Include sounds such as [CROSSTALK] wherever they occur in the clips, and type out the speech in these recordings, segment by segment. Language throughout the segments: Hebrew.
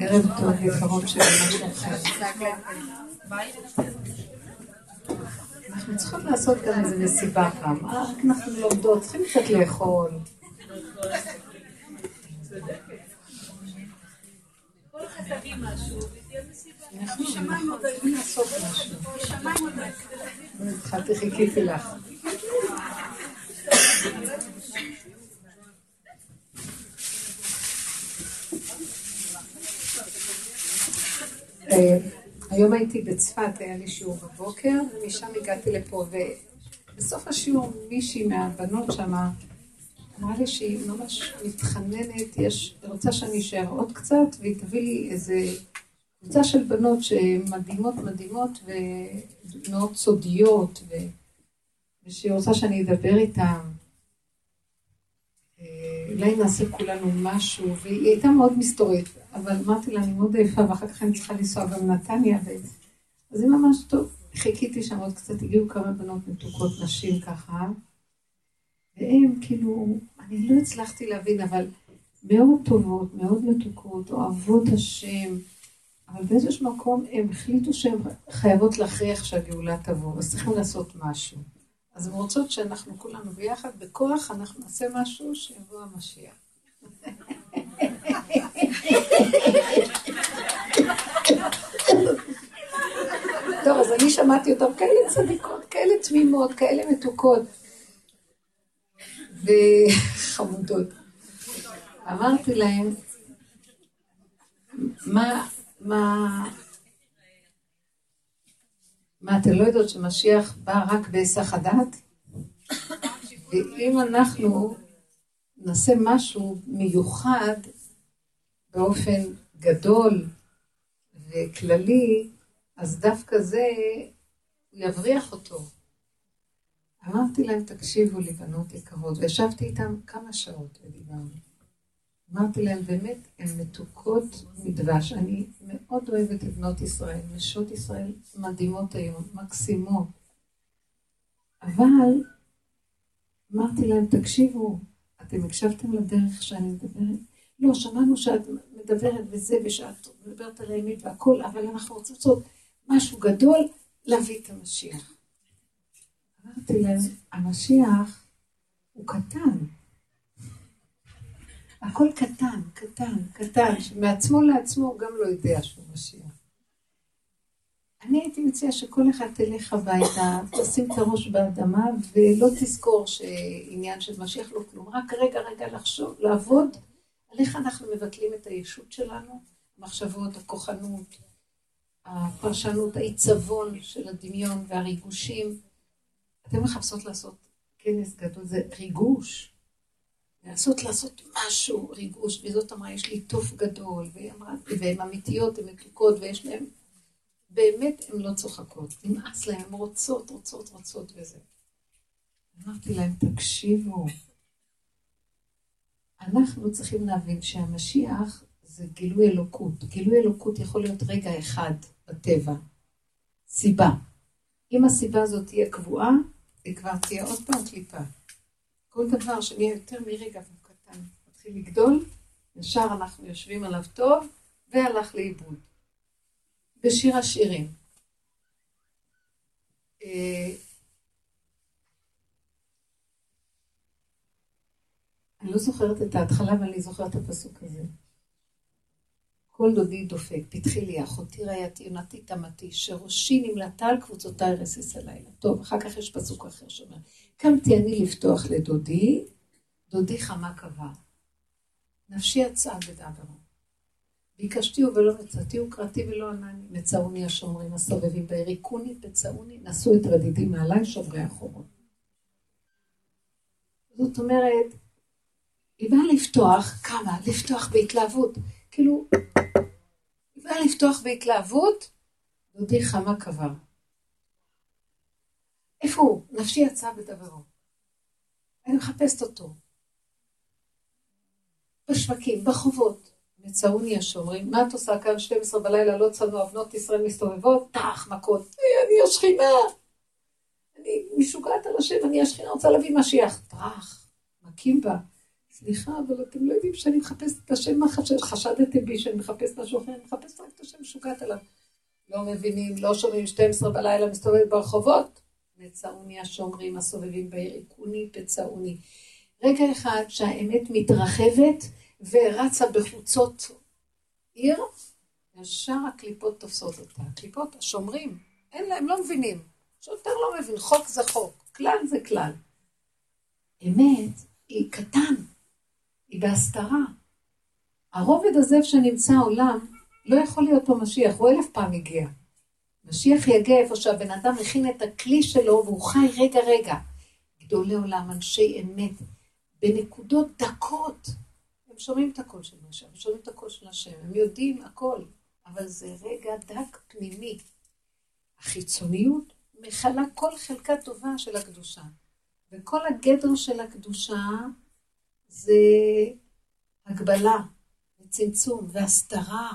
ערב טוב, יקרות שלי, מה שלומכם? אנחנו צריכות לעשות גם איזה מסיבה פעם. רק אנחנו לומדות, צריכים קצת לאכול. אנחנו צריכים לעשות משהו. התחלתי, חיכיתי לך. היום הייתי בצפת, היה לי שיעור בבוקר, ומשם הגעתי לפה, ובסוף השיעור מישהי מהבנות שם אמרה לי שהיא ממש מתחננת, יש, רוצה שאני אשאר עוד קצת, והיא תביא לי איזה קבוצה של בנות שמדהימות מדהימות ומאוד סודיות. ושהיא רוצה שאני אדבר איתן. אולי נעשה כולנו משהו, והיא הייתה מאוד מסתורית, אבל אמרתי לה, אני מאוד עייפה, ואחר כך אני צריכה לנסוע גם לנתניה. אז היא ממש טוב. חיכיתי שם עוד קצת, הגיעו כמה בנות מתוקות נשים ככה, והם כאילו, אני לא הצלחתי להבין, אבל מאוד טובות, מאוד מתוקות, אוהבות השם, אבל באיזשהו מקום הם החליטו שהן חייבות להכריח שהגאולה תבוא, אז צריכים לעשות משהו. אז הן רוצות שאנחנו כולנו ביחד, בכוח אנחנו נעשה משהו שיבוא המשיח. טוב, אז אני שמעתי אותם כאלה צדיקות, כאלה תמימות, כאלה מתוקות וחמודות. אמרתי להם, מה, מה, מה, אתן לא יודעות שמשיח בא רק בהיסח הדעת? ואם אנחנו נעשה משהו מיוחד באופן גדול וכללי, אז דווקא זה יבריח אותו. אמרתי להם, תקשיבו לי, בנות יקרות, וישבתי איתם כמה שעות ודיברנו. אמרתי להם, באמת, הן מתוקות מדבש. אני מאוד אוהבת את בנות ישראל, נשות ישראל מדהימות היום, מקסימות. אבל אמרתי להם, תקשיבו, אתם הקשבתם לדרך שאני מדברת? לא, שמענו שאת מדברת וזה, ושאת מדברת על האמת והכל, אבל אנחנו רוצים לעשות משהו גדול, להביא את המשיח. אמרתי להם, המשיח הוא קטן. הכל קטן, קטן, קטן, שמעצמו לעצמו גם לא יודע שהוא משיח. אני הייתי מציעה שכל אחד תלך הביתה, תשים את הראש באדמה ולא תזכור שעניין של משיח לא כלום, רק רגע רגע לחשוב, לעבוד על איך אנחנו מבטלים את הישות שלנו, המחשבות, הכוחנות, הפרשנות, העיצבון של הדמיון והריגושים. אתן מחפשות לעשות כנס גדול, זה ריגוש. לנסות לעשות משהו, ריגוש, וזאת אמרה, יש לי תוף גדול, והיא אמרה, והן אמיתיות, הן מתוקות, ויש להן, באמת הן לא צוחקות, נמאס להן, הן רוצות, רוצות, רוצות וזה. אמרתי להם, תקשיבו, אנחנו צריכים להבין שהמשיח זה גילוי אלוקות. גילוי אלוקות יכול להיות רגע אחד בטבע, סיבה. אם הסיבה הזאת תהיה קבועה, היא כבר תהיה עוד פעם קליפה. כל דבר שנהיה יותר מרגע והוא קטן, מתחיל לגדול, ישר אנחנו יושבים עליו טוב, והלך לאיבוד. בשיר השירים. אה, אני לא זוכרת את ההתחלה, אבל אני זוכרת את הפסוק הזה. כל דודי דופק, פתחי לי אחותי רעייתי, יונתי תמתי, שראשי נמלטה על קבוצותיי רסיס הלילה. טוב, אחר כך יש פסוק אחר שאומר, קמתי אני לפתוח לדודי, דודי חמה קבע. נפשי יצאה בדברו. ביקשתיהו ולא מצאתיהו, קראתי ולא ענני. מצאוני השומרים הסובבים בעיר, היכוני פצעוני, נשאו את רדידים מעליי שומרי החורות. זאת אומרת, היא באה לפתוח, כמה? לפתוח בהתלהבות. כאילו, באה לפתוח בהתלהבות, דודי חמה קבר. איפה הוא? נפשי יצאה בדברו. אני מחפשת אותו. בשווקים, בחובות. מצאוני השומרים, מה את עושה כאן 12 בלילה, לא צנוע, בנות ישראל מסתובבות, טח, מכות, אני השכינה. אני משוגעת על השם, אני השכינה, רוצה להביא משיח. טראח, מכים בה. סליחה, אבל אתם לא יודעים שאני מחפשת את השם, מה חשד, חשדתם בי שאני מחפשת משהו אחר, אני מחפשת רק את השם משוגעת עליו. לא מבינים, לא שומעים 12 בלילה, מסתובבת ברחובות. מצאוני השומרים הסובבים בעיר, היכוני פצעוני. רגע אחד שהאמת מתרחבת ורצה בחוצות עיר, ישר הקליפות תופסות אותה. הקליפות, השומרים, אין להם, לא מבינים. שוטר לא מבין, חוק זה חוק, כלל זה כלל. אמת היא קטן, היא בהסתרה. הרובד הזה שנמצא העולם, לא יכול להיות פה משיח, הוא אלף פעם הגיע. משיח יגיע איפה שהבן אדם מכין את הכלי שלו והוא חי רגע רגע. גדולי עולם, אנשי אמת, בנקודות דקות. הם שומעים את הקול של משה, הם שומעים את הקול של השם, הם יודעים הכל, אבל זה רגע דק פנימי. החיצוניות מכלה כל חלקה טובה של הקדושה. וכל הגדר של הקדושה זה הגבלה, וצמצום, והסתרה,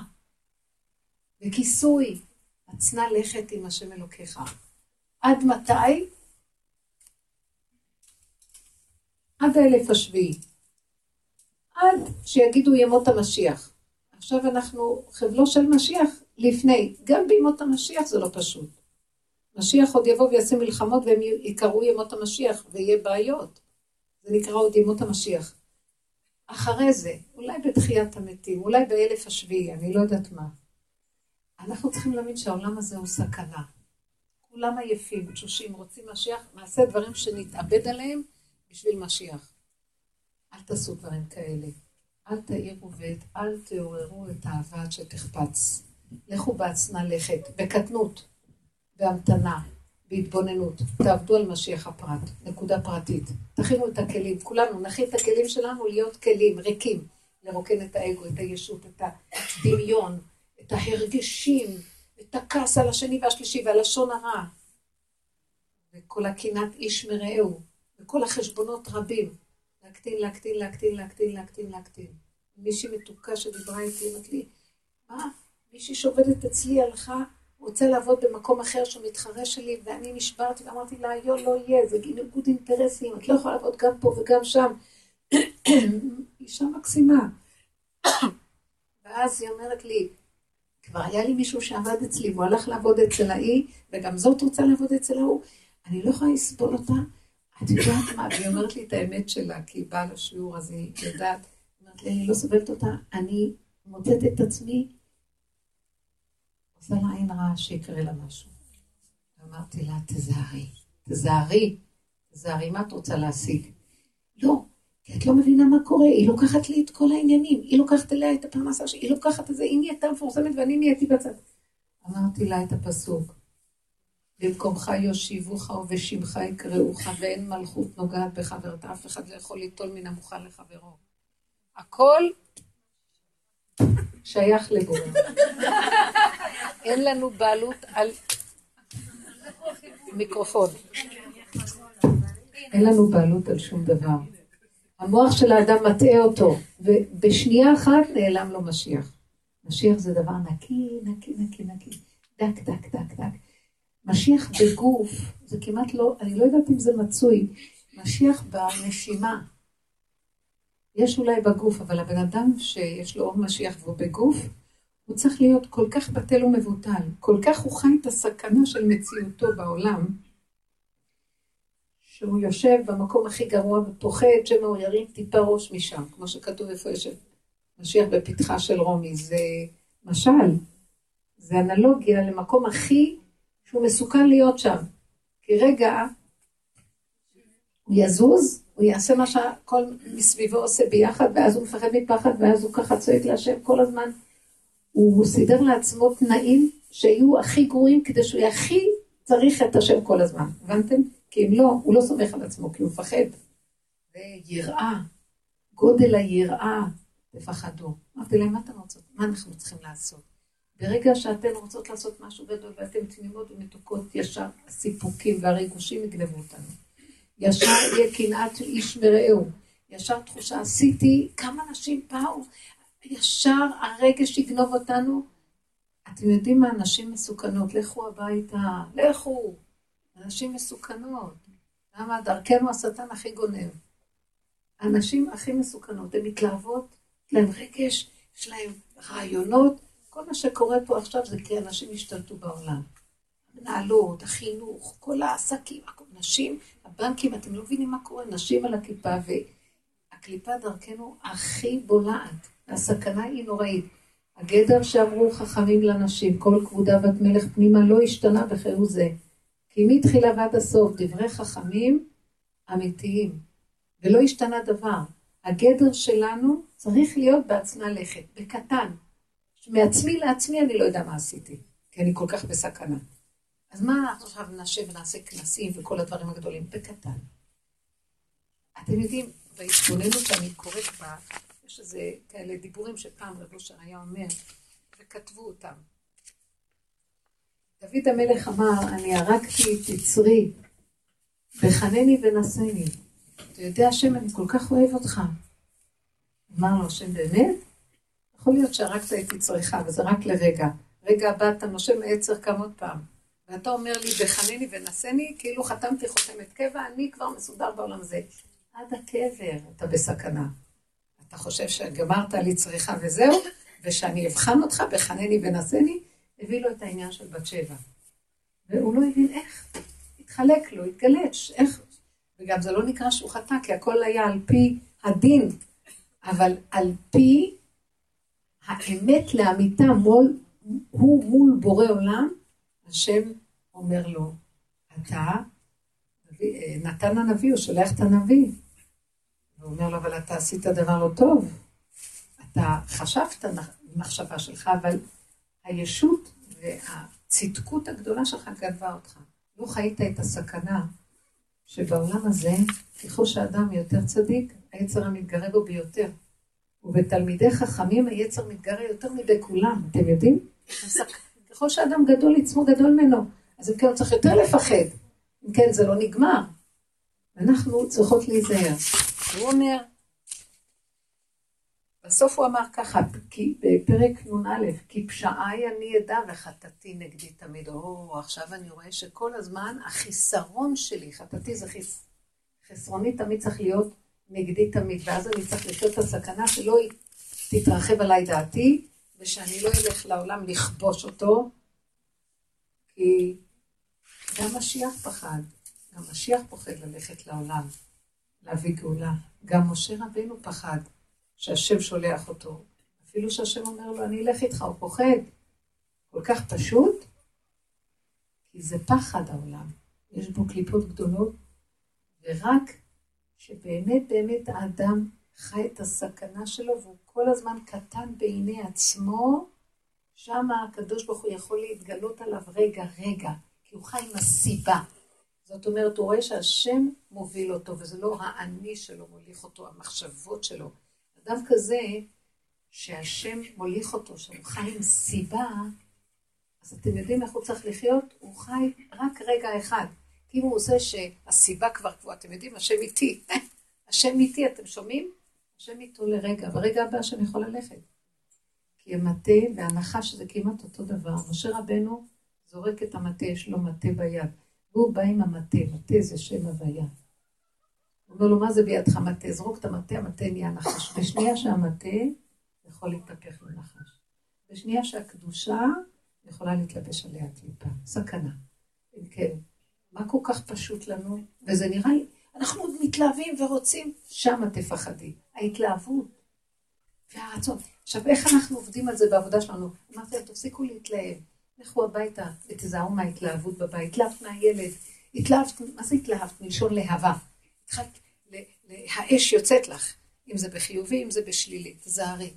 וכיסוי. הצנע לכת עם השם אלוקיך. עד מתי? עד האלף השביעי. עד שיגידו ימות המשיח. עכשיו אנחנו חבלו של משיח לפני. גם בימות המשיח זה לא פשוט. משיח עוד יבוא ויעשה מלחמות והם יקראו ימות המשיח ויהיה בעיות. זה נקרא עוד ימות המשיח. אחרי זה, אולי בתחיית המתים, אולי באלף השביעי, אני לא יודעת מה. אנחנו צריכים להבין שהעולם הזה הוא סכנה. כולם עייפים, תשושים, רוצים משיח, נעשה דברים שנתאבד עליהם בשביל משיח. אל תעשו דברים כאלה. אל תעירו ואת, אל תעוררו את האהבה עד שתחפץ. לכו בהצנע לכת, בקטנות, בהמתנה, בהתבוננות. תעבדו על משיח הפרט, נקודה פרטית. תכינו את הכלים, כולנו נכין את הכלים שלנו להיות כלים ריקים, לרוקן את האגו, את הישות, את הדמיון, את ההרגשים, את הכעס על השני והשלישי והלשון הרע, וכל הקנאת איש מרעהו, וכל החשבונות רבים. להקטין, להקטין, להקטין, להקטין, להקטין, להקטין. מישהי מתוקה שדיברה איתי, אמרת לי, מה? מישהי שעובדת אצלי הלכה, רוצה לעבוד במקום אחר שהוא מתחרה שלי, ואני נשברתי ואמרתי לה, יו, לא יהיה, זה ניגוד אינטרסים, את לא יכולה לעבוד גם פה וגם שם. [CLEARS THROAT] אישה מקסימה. [CLEARS THROAT] ואז היא אומרת לי, כבר היה לי מישהו שעבד אצלי, והוא הלך לעבוד אצל ההיא, וגם זאת רוצה לעבוד אצל ההוא, אני לא יכולה לסבול אותה. את יודעת מה? והיא אומרת לי את האמת שלה, כי היא באה לשיעור, אז היא יודעת. אומרת לי, אני לא סובלת אותה, אני מוצאת את עצמי, עושה לה עין רעה שיקרה לה משהו. אמרתי לה, תזהרי, תזהרי, תזהרי, מה את רוצה להשיג? לא, כי את לא מבינה מה קורה, היא לוקחת לי את כל העניינים, היא לוקחת אליה את הפרנסה שלי, היא לוקחת את זה, היא נהייתה מפורסמת ואני נהייתי בצד. אמרתי לה את הפסוק, במקומך יושיבוך ובשמך יקראוך, ואין מלכות נוגעת ואת אף אחד לא יכול ליטול מן המוכן לחברו. הכל שייך לבורא. אין לנו בעלות על מיקרופון. אין לנו בעלות על שום דבר. המוח של האדם מטעה אותו, ובשנייה אחת נעלם לו משיח. משיח זה דבר נקי, נקי, נקי, נקי, דק, דק, דק, דק. משיח בגוף, זה כמעט לא, אני לא יודעת אם זה מצוי, משיח בנשימה. יש אולי בגוף, אבל הבן אדם שיש לו אור משיח והוא בגוף, הוא צריך להיות כל כך בטל ומבוטל, כל כך הוא חי את הסכנה של מציאותו בעולם, שהוא יושב במקום הכי גרוע ופוחד שמא הוא ירים טיפה ראש משם, כמו שכתוב איפה יושב משיח בפתחה של רומי, זה משל, זה אנלוגיה למקום הכי שהוא מסוכן להיות שם. כי רגע הוא יזוז, הוא יעשה מה שהכל מסביבו עושה ביחד, ואז הוא מפחד מפחד, ואז הוא ככה צועק להשם כל הזמן. הוא סידר לעצמו תנאים שיהיו הכי גרועים, כדי שהוא הכי צריך את השם כל הזמן. הבנתם? כי אם לא, הוא לא סומך על עצמו, כי הוא מפחד. ויראה, גודל היראה, תפחדו. אמרתי להם, מה אתם רוצות? מה אנחנו צריכים לעשות? ברגע שאתן רוצות לעשות משהו גדול ואתן תמימות ומתוקות, ישר הסיפוקים והריגושים יגנבו אותנו. ישר יהיה קנאת איש מרעהו. ישר תחושה, עשיתי, כמה נשים באו, ישר הרגש יגנוב אותנו. אתם יודעים מה, נשים מסוכנות, לכו הביתה, לכו. אנשים מסוכנות. למה? דרכנו השטן הכי גונב. הנשים הכי מסוכנות, הן מתלהבות, יש להן רגש, יש להן רעיונות, כל מה שקורה פה עכשיו זה כי אנשים השתלטו בעולם. המנהלות, החינוך, כל העסקים, נשים, הבנקים, אתם לא מבינים מה קורה, נשים על הכיפה, והקליפה דרכנו הכי בולעת, הסכנה היא נוראית. הגדר שאמרו חכמים לנשים, כל כבודה בת מלך פנימה לא השתנה בכהוא זה. כי מתחילה ועד הסוף דברי חכמים אמיתיים, ולא השתנה דבר. הגדר שלנו צריך להיות בעצמה לכת, בקטן. מעצמי לעצמי אני לא יודע מה עשיתי, כי אני כל כך בסכנה. אז מה אנחנו עכשיו נשב ונעשה כנסים וכל הדברים הגדולים? בקטן. אתם יודעים, בהתבוננות שאני קוראת בה, יש איזה כאלה דיבורים שפעם רב אושר היה אומר, וכתבו אותם. דוד המלך אמר, אני הרגתי את יצרי, וחנני ונשני. אתה יודע, השם, אני כל כך אוהב אותך. אמר לו, השם באמת? יכול להיות שהרגת את יצריך, אבל זה רק לרגע. רגע הבא אתה נושם מעצר כמה פעם. ואתה אומר לי, בחנני ונשני, כאילו חתמתי חותמת קבע, אני כבר מסודר בעולם הזה. עד הקבר אתה בסכנה. אתה חושב שגמרת לי צריכה וזהו, ושאני אבחן אותך בחנני ונשני, הביא לו את העניין של בת שבע. והוא לא הבין איך. התחלק לו, התגלש, איך. וגם זה לא נקרא שהוא חטא, כי הכל היה על פי הדין, אבל על פי האמת לאמיתה מול, הוא מול בורא עולם, השם אומר לו, אתה, נתן הנביא, הוא שולח את הנביא. הוא אומר לו, אבל אתה עשית דבר לא טוב. אתה חשבת מחשבה שלך, אבל הישות והצדקות הגדולה שלך גנבה אותך. לא חיית את הסכנה שבעולם הזה, ככל שאדם יותר צדיק, היצר המתגרה בו ביותר. ובתלמידי חכמים היצר מתגרה יותר מדי כולם, אתם יודעים? ככל שאדם גדול, עצמו גדול ממנו. אז אם כן, הוא צריך יותר לפחד. אם כן, זה לא נגמר. אנחנו צריכות להיזהר. הוא אומר, בסוף הוא אמר ככה, כי בפרק נ"א, כי פשעי אני אדע וחטאתי נגדי תמיד. או, עכשיו אני רואה שכל הזמן החיסרון שלי, חטאתי זה חיס... חסרוני תמיד צריך להיות נגדי תמיד, ואז אני צריך לחיות את הסכנה שלא תתרחב עליי דעתי, ושאני לא אלך לעולם לכבוש אותו, כי גם משיח פחד, גם משיח פוחד ללכת לעולם, להביא גאולה. גם משה רבנו פחד שהשם שולח אותו. אפילו שהשם אומר לו, אני אלך איתך, הוא פוחד. כל כך פשוט, כי זה פחד העולם. יש בו קליפות גדולות, ורק שבאמת באמת האדם חי את הסכנה שלו, והוא כל הזמן קטן בעיני עצמו, שם הקדוש ברוך הוא יכול להתגלות עליו רגע רגע, כי הוא חי עם הסיבה. זאת אומרת, הוא רואה שהשם מוביל אותו, וזה לא האני שלו מוליך אותו, המחשבות שלו. אדם כזה, שהשם מוליך אותו, שהוא חי עם סיבה, אז אתם יודעים איך הוא צריך לחיות? הוא חי רק רגע אחד. כי אם הוא עושה שהסיבה כבר קבועה, אתם יודעים, השם איתי. [LAUGHS] השם איתי, אתם שומעים? השם איתו לרגע, ברגע הבא השם יכול ללכת. כי המטה והנחש זה כמעט אותו דבר. משה רבנו זורק את המטה, יש לו מטה ביד. והוא בא עם המטה, מטה זה שם הוויה. הוא אומר לו, מה זה בידך מטה? זרוק את המטה, המטה נהיה נחש. בשנייה שהמטה יכול להתהפך לנחש. בשנייה שהקדושה יכולה להתלבש עליה קליפה. סכנה. אם כן, מה כל כך פשוט לנו? וזה נראה לי, אנחנו עוד מתלהבים ורוצים, שמה תפחדי. ההתלהבות והרצון. עכשיו, איך אנחנו עובדים על זה בעבודה שלנו? אמרתי להם, תפסיקו להתלהב. לכו הביתה ותיזהרו מההתלהבות בבית. התלהבת מהילד. התלהבת, מה זה התלהבת? מלשון להבה. התחלת, האש יוצאת לך. אם זה בחיובי, אם זה בשלילי. תזהרי.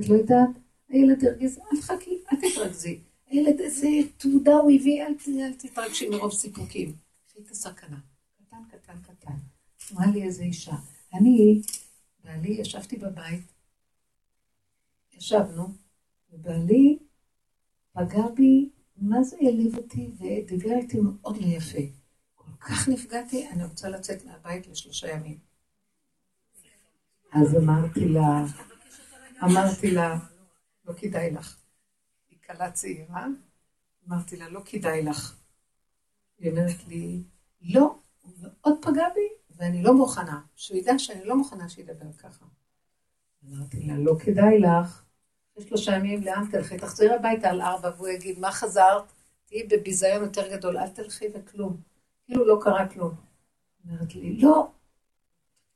את לא יודעת? הילד הרגיז, אל תחכי, אל תתרכזי. הילד, איזה תעודה הוא הביא, אל תתרגשי מרוב סיפוקים. קחי את הסכנה. קטן, קטן, קטן. אמרה לי איזה אישה. אני, בעלי, ישבתי בבית, ישבנו, ובעלי פגע בי, מה זה העליב אותי, ודיבר איתי מאוד לא יפה. כל כך נפגעתי, אני רוצה לצאת מהבית לשלושה ימים. אז אמרתי לה, אמרתי לה, לא כדאי לך. היא כלה צעירה, אמרתי לה, לא כדאי לך. היא אומרת לי, לא, הוא מאוד פגע בי, ואני לא מוכנה, שהוא ידע שאני לא מוכנה שידבר ככה. אמרתי לה, לא כדאי לך, יש שלושה ימים, לאן תלכי? תחזרי הביתה על ארבע, והוא יגיד, מה חזרת? תהיי בביזיון יותר גדול, אל תלכי וכלום. כאילו לא קרה כלום. אומרת לי, לא.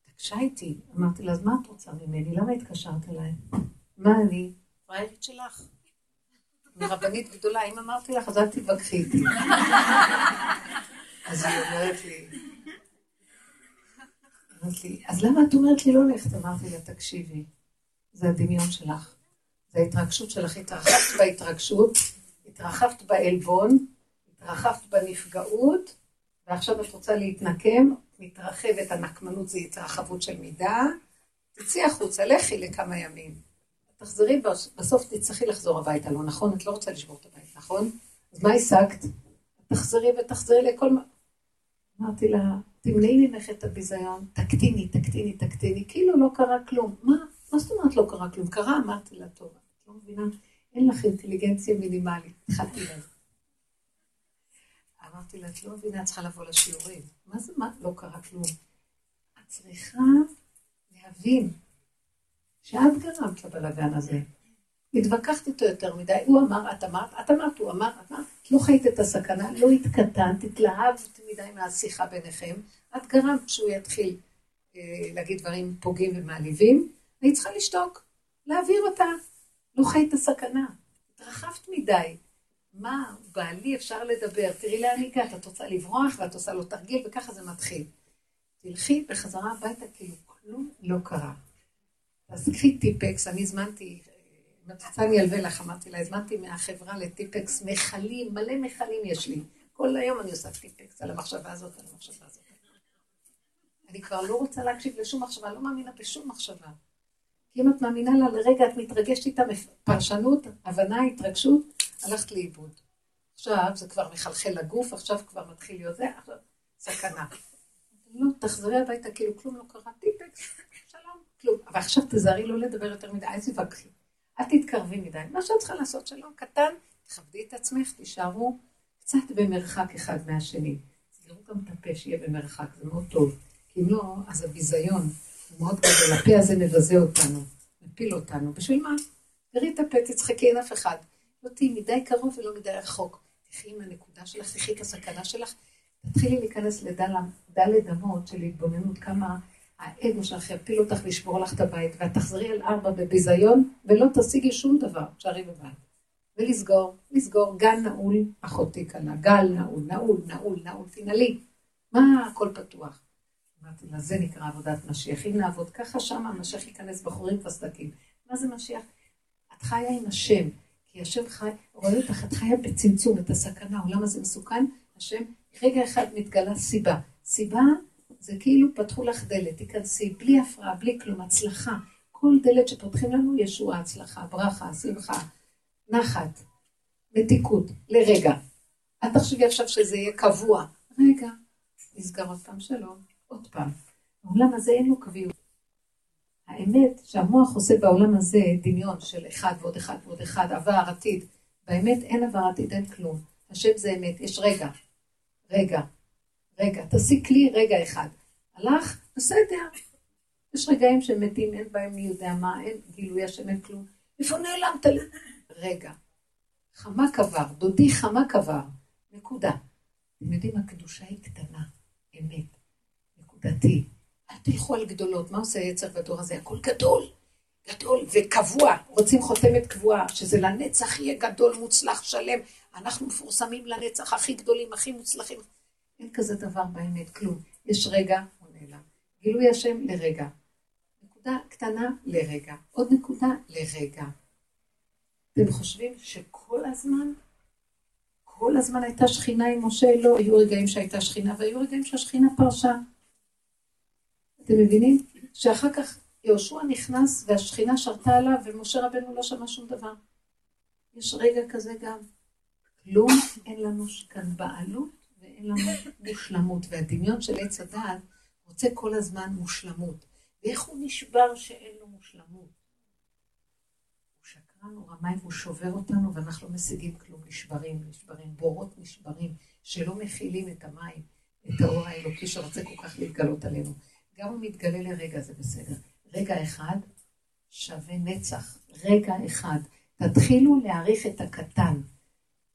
התקשה איתי. אמרתי לה, אז מה את רוצה ממני? למה התקשרת אליי? מה אני? פריירית שלך. רבנית גדולה, אם אמרתי לך, אז אל תתווכחי איתי. אז היא אומרת לי, אמרת אז למה את אומרת לי לא ללכת? אמרתי לה, תקשיבי, זה הדמיון שלך. זה ההתרגשות שלך. התרחבת בהתרגשות, התרחבת בעלבון, התרחבת בנפגעות, ועכשיו את רוצה להתנקם, מתרחבת, הנקמנות זה התרחבות של מידה, תצאי החוצה, לכי לכמה ימים. תחזרי, בסוף תצטרכי לחזור הביתה, לא נכון? את לא רוצה לשבור את הבית, נכון? אז מה השגת? תחזרי ותחזרי לכל מה... אמרתי לה, תמנעי ממך את הביזיון, תקטיני, תקטיני, תקטיני, כאילו לא קרה כלום. מה? מה זאת אומרת לא קרה כלום? קרה, אמרתי לה, טוב, לא מבינה, אין לך אינטליגנציה מינימלית. התחלתי לה. אמרתי לה, את לא מבינה, את צריכה לבוא לשיעורים. מה זה, מה? לא קרה כלום. את צריכה להבין שאת גרמת לבלאגן הזה. התווכחת איתו יותר מדי, הוא אמר, את אמרת, את אמרת, הוא אמר, את אמרת, לא חיית את הסכנה, לא התקטנת, התלהבת מדי מהשיחה ביניכם, את גרמת שהוא יתחיל אה, להגיד דברים פוגעים ומעליבים, היית צריכה לשתוק, להעביר אותה, לא חיית הסכנה, התרחבת מדי. מה, בעלי אפשר לדבר, תראי לאן הגעת, את רוצה לברוח ואת עושה לו תרגיל וככה זה מתחיל. תלכי בחזרה הביתה כאילו כלום לא קרה. אז קחי טיפקס, אני הזמנתי, אם את רוצה אני אלווה לך, אמרתי לה, הזמנתי מהחברה לטיפקס מכלים, מלא מכלים יש לי. כל היום אני עושה טיפקס על המחשבה הזאת, על המחשבה הזאת. אני כבר לא רוצה להקשיב לשום מחשבה, לא מאמינה בשום מחשבה. אם את מאמינה לה לרגע, את מתרגשת איתה, פרשנות, הבנה, התרגשות, הלכת לאיבוד. עכשיו זה כבר מחלחל לגוף, עכשיו כבר מתחיל להיות זה, עכשיו סכנה. לא, תחזרי הביתה, כאילו כלום לא קרה, טיפקס, שלום, כלום. אבל עכשיו תזהרי לא לדבר יותר מדי, אל תתווכחי. אל תתקרבי מדי. מה שאת צריכה לעשות, שלום קטן, תכבדי את עצמך, תישארו קצת במרחק אחד מהשני. תסגרו גם את הפה שיהיה במרחק, זה מאוד טוב. אם לא, אז הביזיון הוא מאוד גדול. הפה הזה מבזה אותנו, מפיל אותנו. בשביל מה? תראי את הפה, תצחקי, אין אף אחד. לא תהיי מדי קרוב ולא מדי רחוק. תחי עם הנקודה שלך, תחי את הסכנה שלך. תתחילי להיכנס לדלת אמות של התבוננות, כמה האגו שלך יפיל אותך לשבור לך את הבית, ואת תחזרי על ארבע בביזיון, ולא תשיגי שום דבר, תשארי בבית. ולסגור, לסגור, גל נעול, אחותי קלה, גל נעול, נעול, נעול, נעול, תנעלי. מה הכל פתוח? אמרתי לה, זה נקרא עבודת משיח. אם נעבוד ככה, שמה המשיח ייכנס בחורים וסדקים. מה זה משיח? את חיה עם השם, כי השם חי, רואה אותך, את חיה בצמצום, את הסכנה, העולם הזה מסוכן, השם, רגע אחד מתגלה סיבה. סיבה זה כאילו פתחו לך דלת, תיכנסי, בלי הפרעה, בלי כלום, הצלחה. כל דלת שפותחים לנו, ישועה, הצלחה, ברכה, שמחה, נחת, מתיקות, לרגע. אל תחשבי עכשיו שזה יהיה קבוע. רגע, נסגר עוד פעם שלום, עוד פעם. העולם הזה אין לו קביעות. האמת שהמוח עושה בעולם הזה דמיון של אחד ועוד אחד ועוד אחד, עבר, עתיד. באמת אין עבר עתיד, אין כלום. השם זה אמת, יש רגע, רגע, רגע, תעשי כלי רגע אחד. הלך, בסדר. יש רגעים שמתים, אין בהם מי יודע מה, אין גילוי השם, אין כלום. איפה נעלמת? רגע. חמה קבר, דודי חמה קבר. נקודה. אתם יודעים, הקדושה היא קטנה, אמת, נקודתי. אל תלכו על גדולות. מה עושה היצר בדור הזה? הכל גדול, גדול וקבוע. רוצים חותמת קבועה, שזה לנצח יהיה גדול, מוצלח, שלם. אנחנו מפורסמים לנצח, הכי גדולים, הכי מוצלחים. אין כזה דבר באמת, כלום. יש רגע, הוא נעלם. גילוי השם לרגע. נקודה קטנה לרגע. עוד נקודה לרגע. אתם חושבים שכל הזמן, כל הזמן הייתה שכינה עם משה? לא, היו רגעים שהייתה שכינה, והיו רגעים שהשכינה פרשה. אתם מבינים? שאחר כך יהושע נכנס והשכינה שרתה עליו ומשה רבנו לא שמע שום דבר. יש רגע כזה גם. כלום אין לנו כאן בעלות ואין לנו מושלמות. והדמיון של עץ הדעת רוצה כל הזמן מושלמות. ואיך הוא נשבר שאין לו מושלמות? הוא שקרן, הוא רמאי והוא שובר אותנו ואנחנו לא משיגים כלום. נשברים, נשברים, בורות נשברים, שלא מכילים את המים. את האור האלוקי שרוצה כל כך להתגלות עלינו. גם הוא מתגלה לרגע, זה בסדר. רגע אחד שווה נצח. רגע אחד. תתחילו להעריך את הקטן.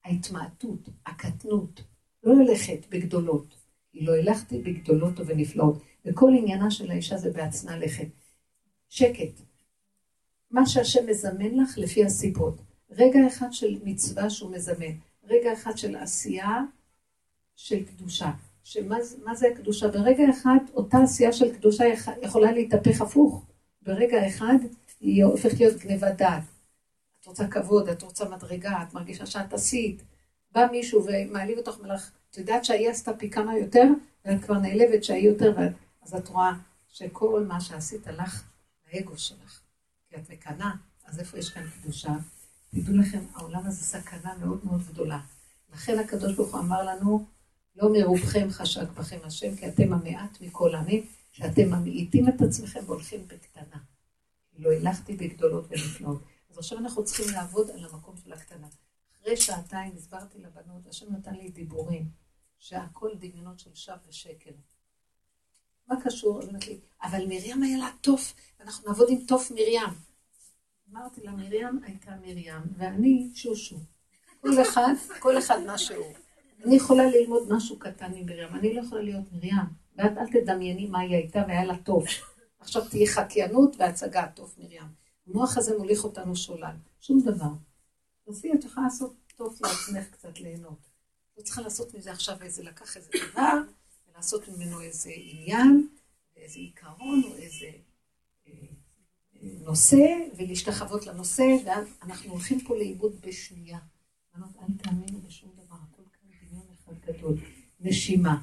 ההתמעטות, הקטנות, לא ללכת בגדולות. לא הלכתי בגדולות ובנפלאות. וכל עניינה של האישה זה בעצמה לכת. שקט. מה שהשם מזמן לך לפי הסיבות. רגע אחד של מצווה שהוא מזמן. רגע אחד של עשייה של קדושה. שמה זה הקדושה? ברגע אחד אותה עשייה של קדושה יכולה להתהפך הפוך. ברגע אחד היא הופכת להיות גניבת דעת. את רוצה כבוד, את רוצה מדרגה, את מרגישה שאת עשית. בא מישהו ומעליב אותך מלך, את יודעת שהיא עשתה פי כמה יותר, ואת כבר נעלבת שהיא יותר, ואת, אז את רואה שכל מה שעשית הלך לאגו שלך. כי את מקנאה, אז איפה יש כאן קדושה? תדעו לכם, העולם הזה סכנה מאוד מאוד גדולה. לכן הקדוש ברוך הוא אמר לנו, לא מרובכם חשק בכם השם, כי אתם המעט מכל העמים, שאתם ממעיטים את עצמכם והולכים בקטנה. לא הלכתי בגדולות ונפלאות. אז עכשיו אנחנו צריכים לעבוד על המקום של הקטנה. אחרי שעתיים הסברתי לבנות, השם נתן לי דיבורים, שהכל דמיונות של שווא ושקר. מה קשור? אבל מרים היה לה תוף, ואנחנו נעבוד עם תוף מרים. אמרתי לה, מרים הייתה מרים, ואני שושו. כל אחד, כל אחד מה שהוא. אני יכולה ללמוד משהו קטן ממרים, אני לא יכולה להיות מרים. ואת אל תדמייני מה היא הייתה והיה לה טוב. עכשיו תהיה חקיינות והצגה, טוב מרים. המוח הזה מוליך אותנו שולל, שום דבר. תעשי, את יכולה לעשות טוב לעצמך קצת ליהנות. לא צריכה לעשות מזה עכשיו איזה, לקח איזה דבר, ולעשות ממנו איזה עניין, ואיזה עיקרון, או איזה אה, אה, נושא, ולהשתחוות לנושא, ואז אנחנו הולכים פה לאיבוד בשנייה. אל תאמינו בשום דבר, הכל כאן דמיון אחד גדול. נשימה,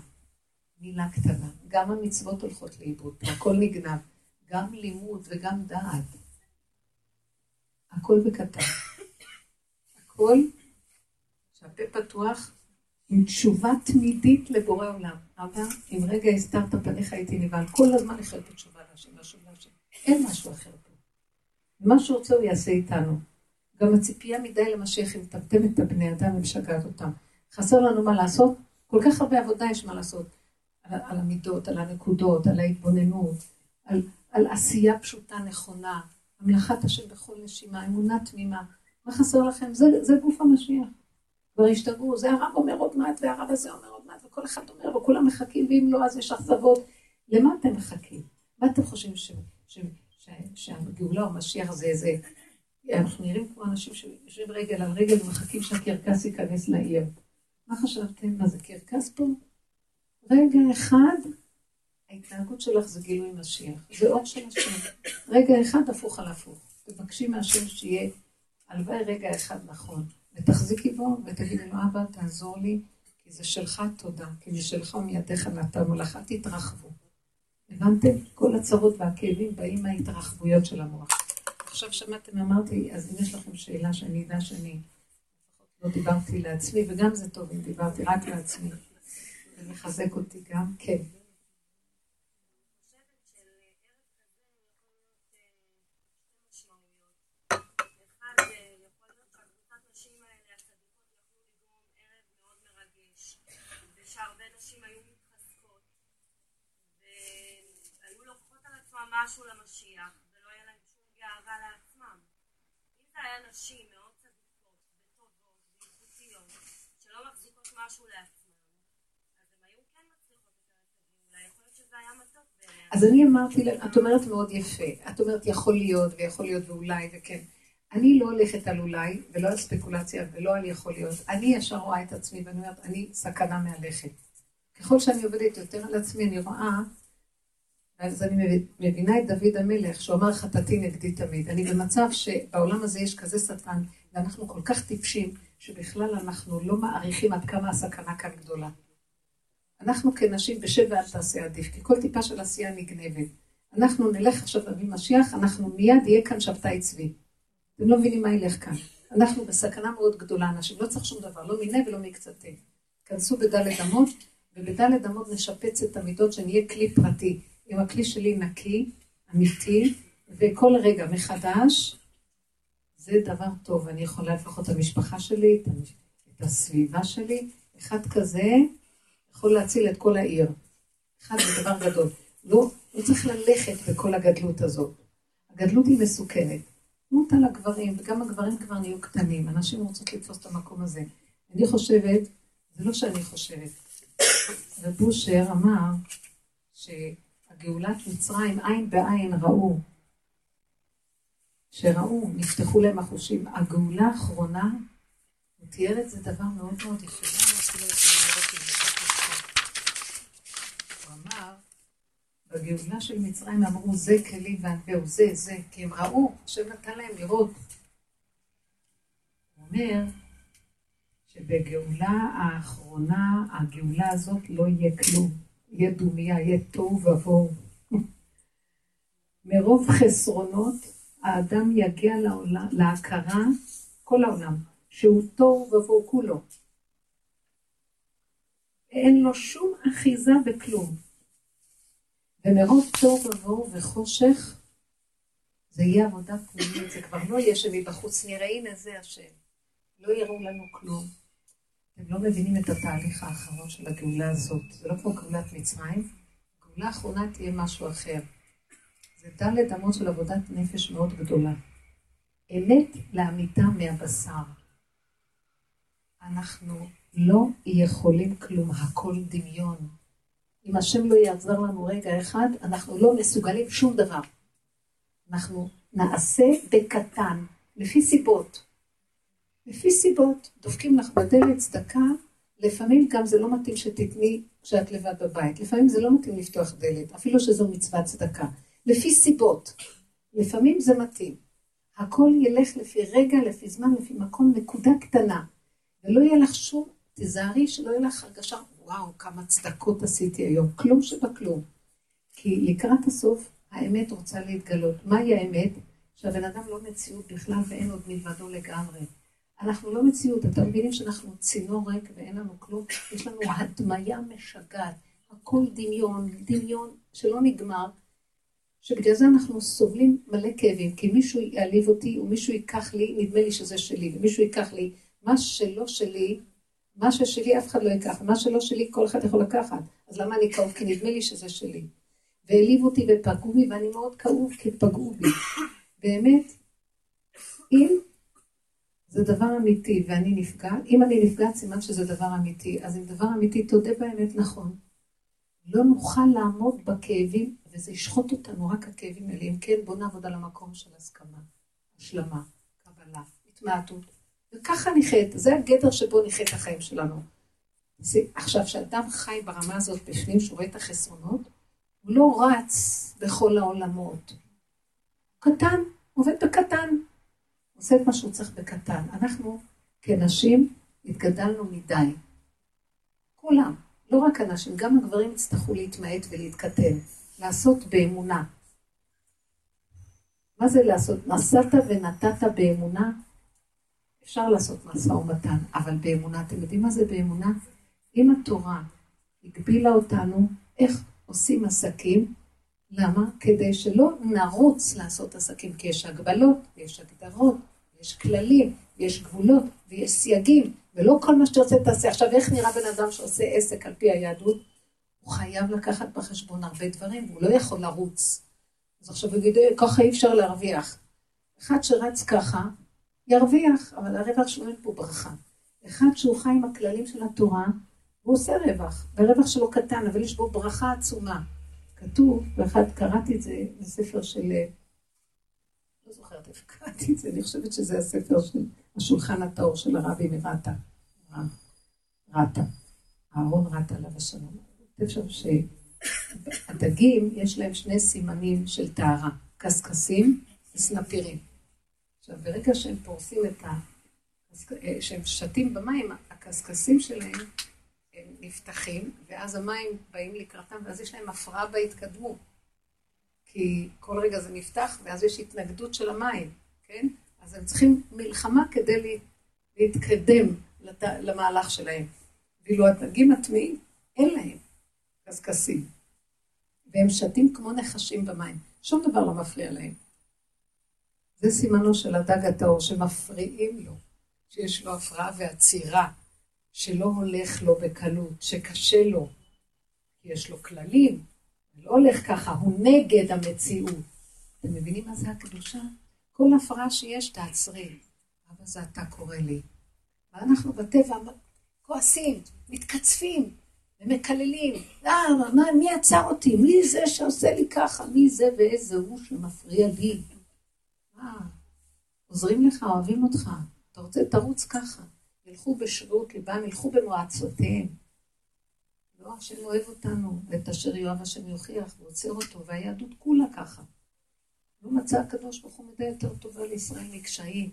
מילה קטנה. גם המצוות הולכות לאיבוד, הכל נגנב. גם לימוד וגם דעת. הכל בקטן. הכל שהפה פתוח עם תשובה תמידית לבורא עולם. אבא, אם רגע הסתרת פניך הייתי נבהל. כל הזמן לחיות בתשובה להשם, להשם, להשם. אין משהו אחר פה. מה שהוא רוצה הוא יעשה איתנו. גם הציפייה מדי למשיח, אם מטמטם את הבני אדם ומשגעת אותם. חסר לנו מה לעשות? כל כך הרבה עבודה יש מה לעשות. על, על המידות, על הנקודות, על ההתבוננות, על, על עשייה פשוטה נכונה, המלאכת השם בכל נשימה, אמונה תמימה. מה חסר לכם? זה, זה גוף המשיח. כבר השתגעו, זה הרב אומר עוד מעט, והרב הזה אומר עוד מעט, וכל אחד אומר, וכולם מחכים, ואם לא, אז יש אכזבות. למה אתם מחכים? מה אתם חושבים ש, ש, ש, שהגאולה או המשיח זה איזה... אנחנו נראים כמו אנשים שיושבים רגל על רגל ומחכים שהקרקס ייכנס לעיר. מה חשבתם? מה זה קרקס פה? רגע אחד ההתנהגות שלך זה גילוי משיח, זה אור של השם. רגע אחד הפוך על הפוך. תבקשי מהשם שיהיה, הלוואי רגע אחד נכון, ותחזיקי בו ותגידי לו, אבא, תעזור לי, כי זה שלך תודה, כי משלך ומידיך נתנו לך, אל תתרחבו. הבנתם? כל הצרות והכאבים באים מההתרחבויות של המוח. עכשיו שמעתם, אמרתי, אז אם יש לכם שאלה שאני אדע שאני לא דיברתי לעצמי, וגם זה טוב אם דיברתי רק לעצמי, זה מחזק אותי גם, כן. משהו למשיח, ולא יהיה להם שום גאווה לעצמם. אם זה היה נשים מאוד שלא מחזיקות משהו לעצמם, אז הם היו כן מצליחות אולי יכול להיות שזה היה מתוק. אז אני אמרתי להם, את אומרת מאוד יפה, את אומרת יכול להיות ויכול להיות ואולי וכן. אני לא הולכת על אולי, ולא על ספקולציה, ולא על יכול להיות. אני ישר רואה את עצמי ואני אומרת, אני סכנה מהלכת. ככל שאני עובדת יותר על עצמי, אני רואה אז אני מבינה את דוד המלך, שהוא אמר חטאתי נגדי תמיד. אני במצב שבעולם הזה יש כזה שטן, ואנחנו כל כך טיפשים, שבכלל אנחנו לא מעריכים עד כמה הסכנה כאן גדולה. אנחנו כנשים בשב ואל תעשה עדיף, כי כל טיפה של עשייה נגנבת. אנחנו נלך עכשיו להביא משיח, אנחנו מיד יהיה כאן שבתאי צבי. אתם לא מבינים מה ילך כאן. אנחנו בסכנה מאוד גדולה, אנשים, לא צריך שום דבר, לא מיני ולא מקצתי. כנסו בדלת אמות, ובדלת אמות נשפץ את המידות, שנהיה כלי פרטי. אם הכלי שלי נקי, אמיתי, וכל רגע מחדש, זה דבר טוב. אני יכולה לפחות את המשפחה שלי, את הסביבה שלי. אחד כזה יכול להציל את כל העיר. אחד זה דבר גדול. לא, לא צריך ללכת בכל הגדלות הזאת. הגדלות היא מסוכנת. תנו אותה לגברים, וגם הגברים כבר נהיו קטנים. אנשים רוצות לתפוס את המקום הזה. אני חושבת, זה לא שאני חושבת. רב בושר אמר שהגאולת מצרים עין בעין ראו. שראו, נפתחו להם החושים. הגאולה האחרונה, הוא תיאר את זה דבר מאוד מאוד יפה. הוא אמר, בגאולה של מצרים אמרו זה כלי וענווהו, זה, זה, כי הם ראו, השם נתן להם לראות. הוא אומר שבגאולה האחרונה, הגאולה הזאת לא יהיה כלום, יהיה דומיה, יהיה תוהו ובוהו. [LAUGHS] מרוב חסרונות האדם יגיע לעולם, להכרה, כל העולם, שהוא תוהו ובוהו כולו. אין לו שום אחיזה בכלום. ומרוב תוהו ובוהו וחושך, זה יהיה עבודה פנימית, זה כבר לא יהיה שמבחוץ נראה, הנה זה השם. לא יראו לנו כלום. אתם לא מבינים את התהליך האחרון של הגאולה הזאת. זה לא כמו גאולת מצרים, גאולה האחרונה תהיה משהו אחר. זה דלת אמות של עבודת נפש מאוד גדולה. אמת לאמיתה מהבשר. אנחנו לא יכולים כלום, הכל דמיון. אם השם לא יעזר לנו רגע אחד, אנחנו לא מסוגלים שום דבר. אנחנו נעשה בקטן, לפי סיבות. לפי סיבות, דופקים לך בדלת צדקה, לפעמים גם זה לא מתאים שתתני כשאת לבד בבית, לפעמים זה לא מתאים לפתוח דלת, אפילו שזו מצוות צדקה. לפי סיבות. לפעמים זה מתאים. הכל ילך לפי רגע, לפי זמן, לפי מקום, נקודה קטנה. ולא יהיה לך שום, תיזהרי שלא יהיה לך הרגשה, וואו, כמה צדקות עשיתי היום. כלום שבכלום. כי לקראת הסוף, האמת רוצה להתגלות. מהי האמת? שהבן אדם לא מציאות בכלל ואין עוד מלבדו לגמרי. אנחנו לא מציאות, אתם מבינים שאנחנו צינור ריק ואין לנו כלום? יש לנו הדמיה משגעת. הכל דמיון, דמיון שלא נגמר. שבגלל זה אנחנו סובלים מלא כאבים, כי מישהו יעליב אותי, ומישהו ייקח לי, נדמה לי שזה שלי, ומישהו ייקח לי, מה שלא שלי, מה ששלי אף אחד לא ייקח, מה שלא שלי כל אחד יכול לקחת. אז למה אני כאוב? כי נדמה לי שזה שלי. והעליב אותי ופגעו בי, ואני מאוד כאוב כי פגעו בי. באמת, אם זה דבר אמיתי ואני נפגעת, אם אני נפגעת סימן שזה דבר אמיתי, אז אם דבר אמיתי תודה באמת נכון. לא נוכל לעמוד בכאבים וזה ישחוט אותנו, רק הכאבים האלה. אם כן, בואו נעבוד על המקום של הסכמה, השלמה, קבלה, התמעטות. וככה נחיה, זה הגדר שבו נחיה את החיים שלנו. זה, עכשיו, כשאדם חי ברמה הזאת בפנים, שהוא רואה את החסרונות, הוא לא רץ בכל העולמות. הוא קטן, עובד בקטן. עושה את מה שהוא צריך בקטן. אנחנו, כנשים, התגדלנו מדי. כולם, לא רק הנשים, גם הגברים יצטרכו להתמעט ולהתקטן. לעשות באמונה. מה זה לעשות? נסעת ונתת באמונה? אפשר לעשות משא ומתן, אבל באמונה, אתם יודעים מה זה באמונה? אם התורה הגבילה אותנו איך עושים עסקים, למה? כדי שלא נרוץ לעשות עסקים, כי יש הגבלות, יש הגדרות, יש כללים, יש גבולות ויש סייגים, ולא כל מה שאתה עושה תעשה. עכשיו, איך נראה בן אדם שעושה עסק על פי היהדות? הוא חייב לקחת בחשבון הרבה דברים, והוא לא יכול לרוץ. אז עכשיו הוא יגיד, ככה אי אפשר להרוויח. אחד שרץ ככה, ירוויח, אבל הרווח שלו אין פה ברכה. אחד שהוא חי עם הכללים של התורה, הוא עושה רווח, והרווח שלו קטן, אבל יש בו ברכה עצומה. כתוב, ואחד קראתי את זה בספר של... לא זוכרת איפה קראתי את זה, אני חושבת שזה הספר של השולחן הטהור של הרבי מרתה. רתה. אהרון רתה עליו השלום. אפשר שהדגים, יש להם שני סימנים של טהרה, קשקשים וסנפירים. עכשיו, ברגע שהם פורסים את ה... שהם שתים במים, הקשקשים שלהם הם נפתחים, ואז המים באים לקראתם, ואז יש להם הפרעה בהתקדמות. כי כל רגע זה נפתח, ואז יש התנגדות של המים, כן? אז הם צריכים מלחמה כדי להתקדם למהלך שלהם. ואילו הדגים הטמאים, אין להם. קשקשים. והם שתים כמו נחשים במים. שום דבר לא מפריע להם. זה סימנו של הדג הטהור, שמפריעים לו, שיש לו הפרעה ועצירה, שלא הולך לו בקלות, שקשה לו, כי יש לו כללים, לא הולך ככה, הוא נגד המציאות. אתם מבינים מה זה הקדושה? כל הפרעה שיש, תעצרי. אבל זה אתה קורא לי. ואנחנו בטבע כועסים, מתקצפים ומקללים. למה? מה, מי עצר אותי? מי זה שעושה לי ככה? מי זה ואיזה הוא שמפריע לי? מה? עוזרים לך, אוהבים אותך. אתה רוצה, תרוץ ככה. ילכו בשרירות ליבם, ילכו במועצותיהם. לא, השם אוהב אותנו, ואת אשר יואב השם יוכיח, ועוצר אותו, והיהדות כולה ככה. לא מצא הקדוש ברוך הוא מידה יותר טובה לישראל מקשיים,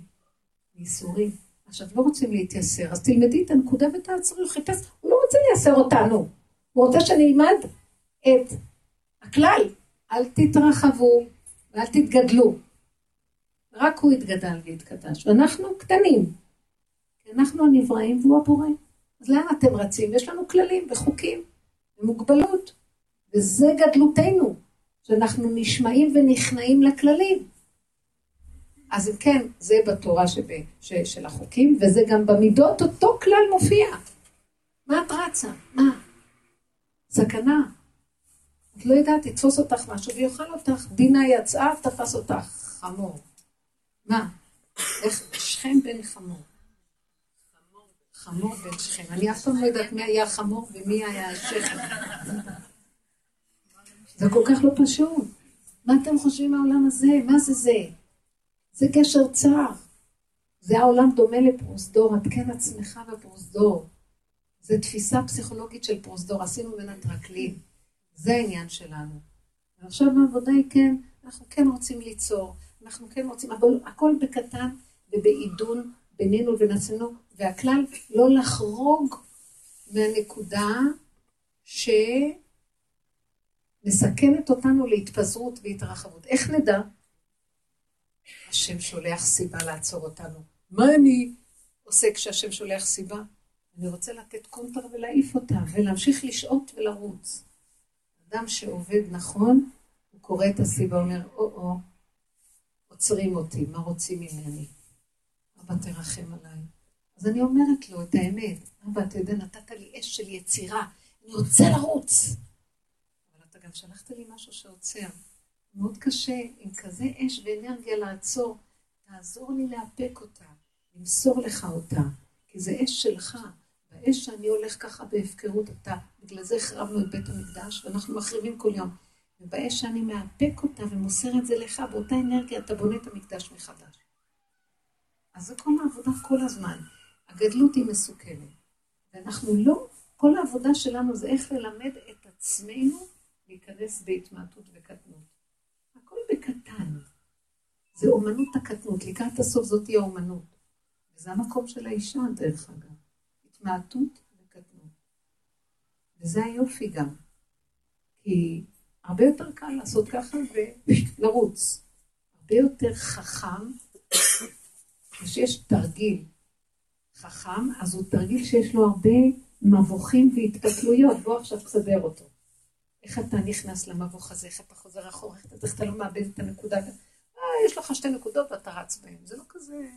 מייסורים. עכשיו, לא רוצים להתייסר, אז תלמדי את הנקודה ותעצרי, הוא חיפש, הוא לא רוצה לייסר אותנו. הוא רוצה שנלמד את הכלל. אל תתרחבו ואל תתגדלו. רק הוא התגדל והתקדש, ואנחנו קטנים. כי אנחנו הנבראים והוא הבורא. אז לאן אתם רצים? יש לנו כללים וחוקים ומוגבלות, וזה גדלותנו, שאנחנו נשמעים ונכנעים לכללים. אז כן, זה בתורה שב, ש, של החוקים, וזה גם במידות אותו כלל מופיע. מה את רצה? מה? סכנה. את לא יודעת, יתפוס אותך משהו ויאכל אותך. דינה יצאה, תפס אותך חמור. מה? איך שכם בן חמור. חמור בן שכם. אני אף פעם לא יודעת מי היה חמור ומי היה השכם. זה כל כך לא פשוט. מה אתם חושבים מהעולם הזה? מה זה זה? זה קשר צר. זה העולם דומה לפרוזדור, עדכן עצמך בפרוזדור. זו תפיסה פסיכולוגית של פרוזדור, עשינו ממנה טרקלין. זה העניין שלנו. ועכשיו העבודה היא כן, אנחנו כן רוצים ליצור, אנחנו כן רוצים, אבל הכל בקטן ובעידון בינינו לבין עצמנו, והכלל לא לחרוג מהנקודה שמסכנת אותנו להתפזרות והתרחבות. איך נדע? השם שולח סיבה לעצור אותנו. מה אני עושה כשהשם שולח סיבה? אני רוצה לתת קונטר ולהעיף אותה, ולהמשיך לשהות ולרוץ. אדם שעובד נכון, הוא קורא את הסיבה, אומר, או-או, עוצרים אותי, מה רוצים ממני? אבא תרחם עליי. אז אני אומרת לו את האמת, אבא, אתה יודע, נתת לי אש של יצירה, אני רוצה לרוץ. אבל אתה גם שלחת לי משהו שעוצר. מאוד קשה עם כזה אש ואנרגיה לעצור. תעזור לי לאפק אותה, למסור לך אותה, כי זה אש שלך. באש שאני הולך ככה בהפקרות, אתה, בגלל זה החרבנו את בית המקדש, ואנחנו מחריבים כל יום. ובאש שאני מאפק אותה ומוסר את זה לך, באותה אנרגיה אתה בונה את המקדש מחדש. אז זה כל העבודה כל הזמן. הגדלות היא מסוכנת. ואנחנו לא, כל העבודה שלנו זה איך ללמד את עצמנו להיכנס בהתמעטות וקטנות. בקטן. זה אומנות הקטנות, לקראת הסוף זאת תהיה אומנות. וזה המקום של האישה, דרך אגב. התמעטות וקטנות. וזה היופי גם. כי הרבה יותר קל לעשות ככה ולרוץ. הרבה יותר חכם, כשיש תרגיל חכם, אז הוא תרגיל שיש לו הרבה מבוכים והתפתלויות. בוא עכשיו תסדר אותו. איך אתה נכנס למבוך הזה, איך אתה חוזר אחורה, איך אתה לא מאבד את הנקודה. אה, יש לך שתי נקודות ואתה רץ בהן. זה לא כזה...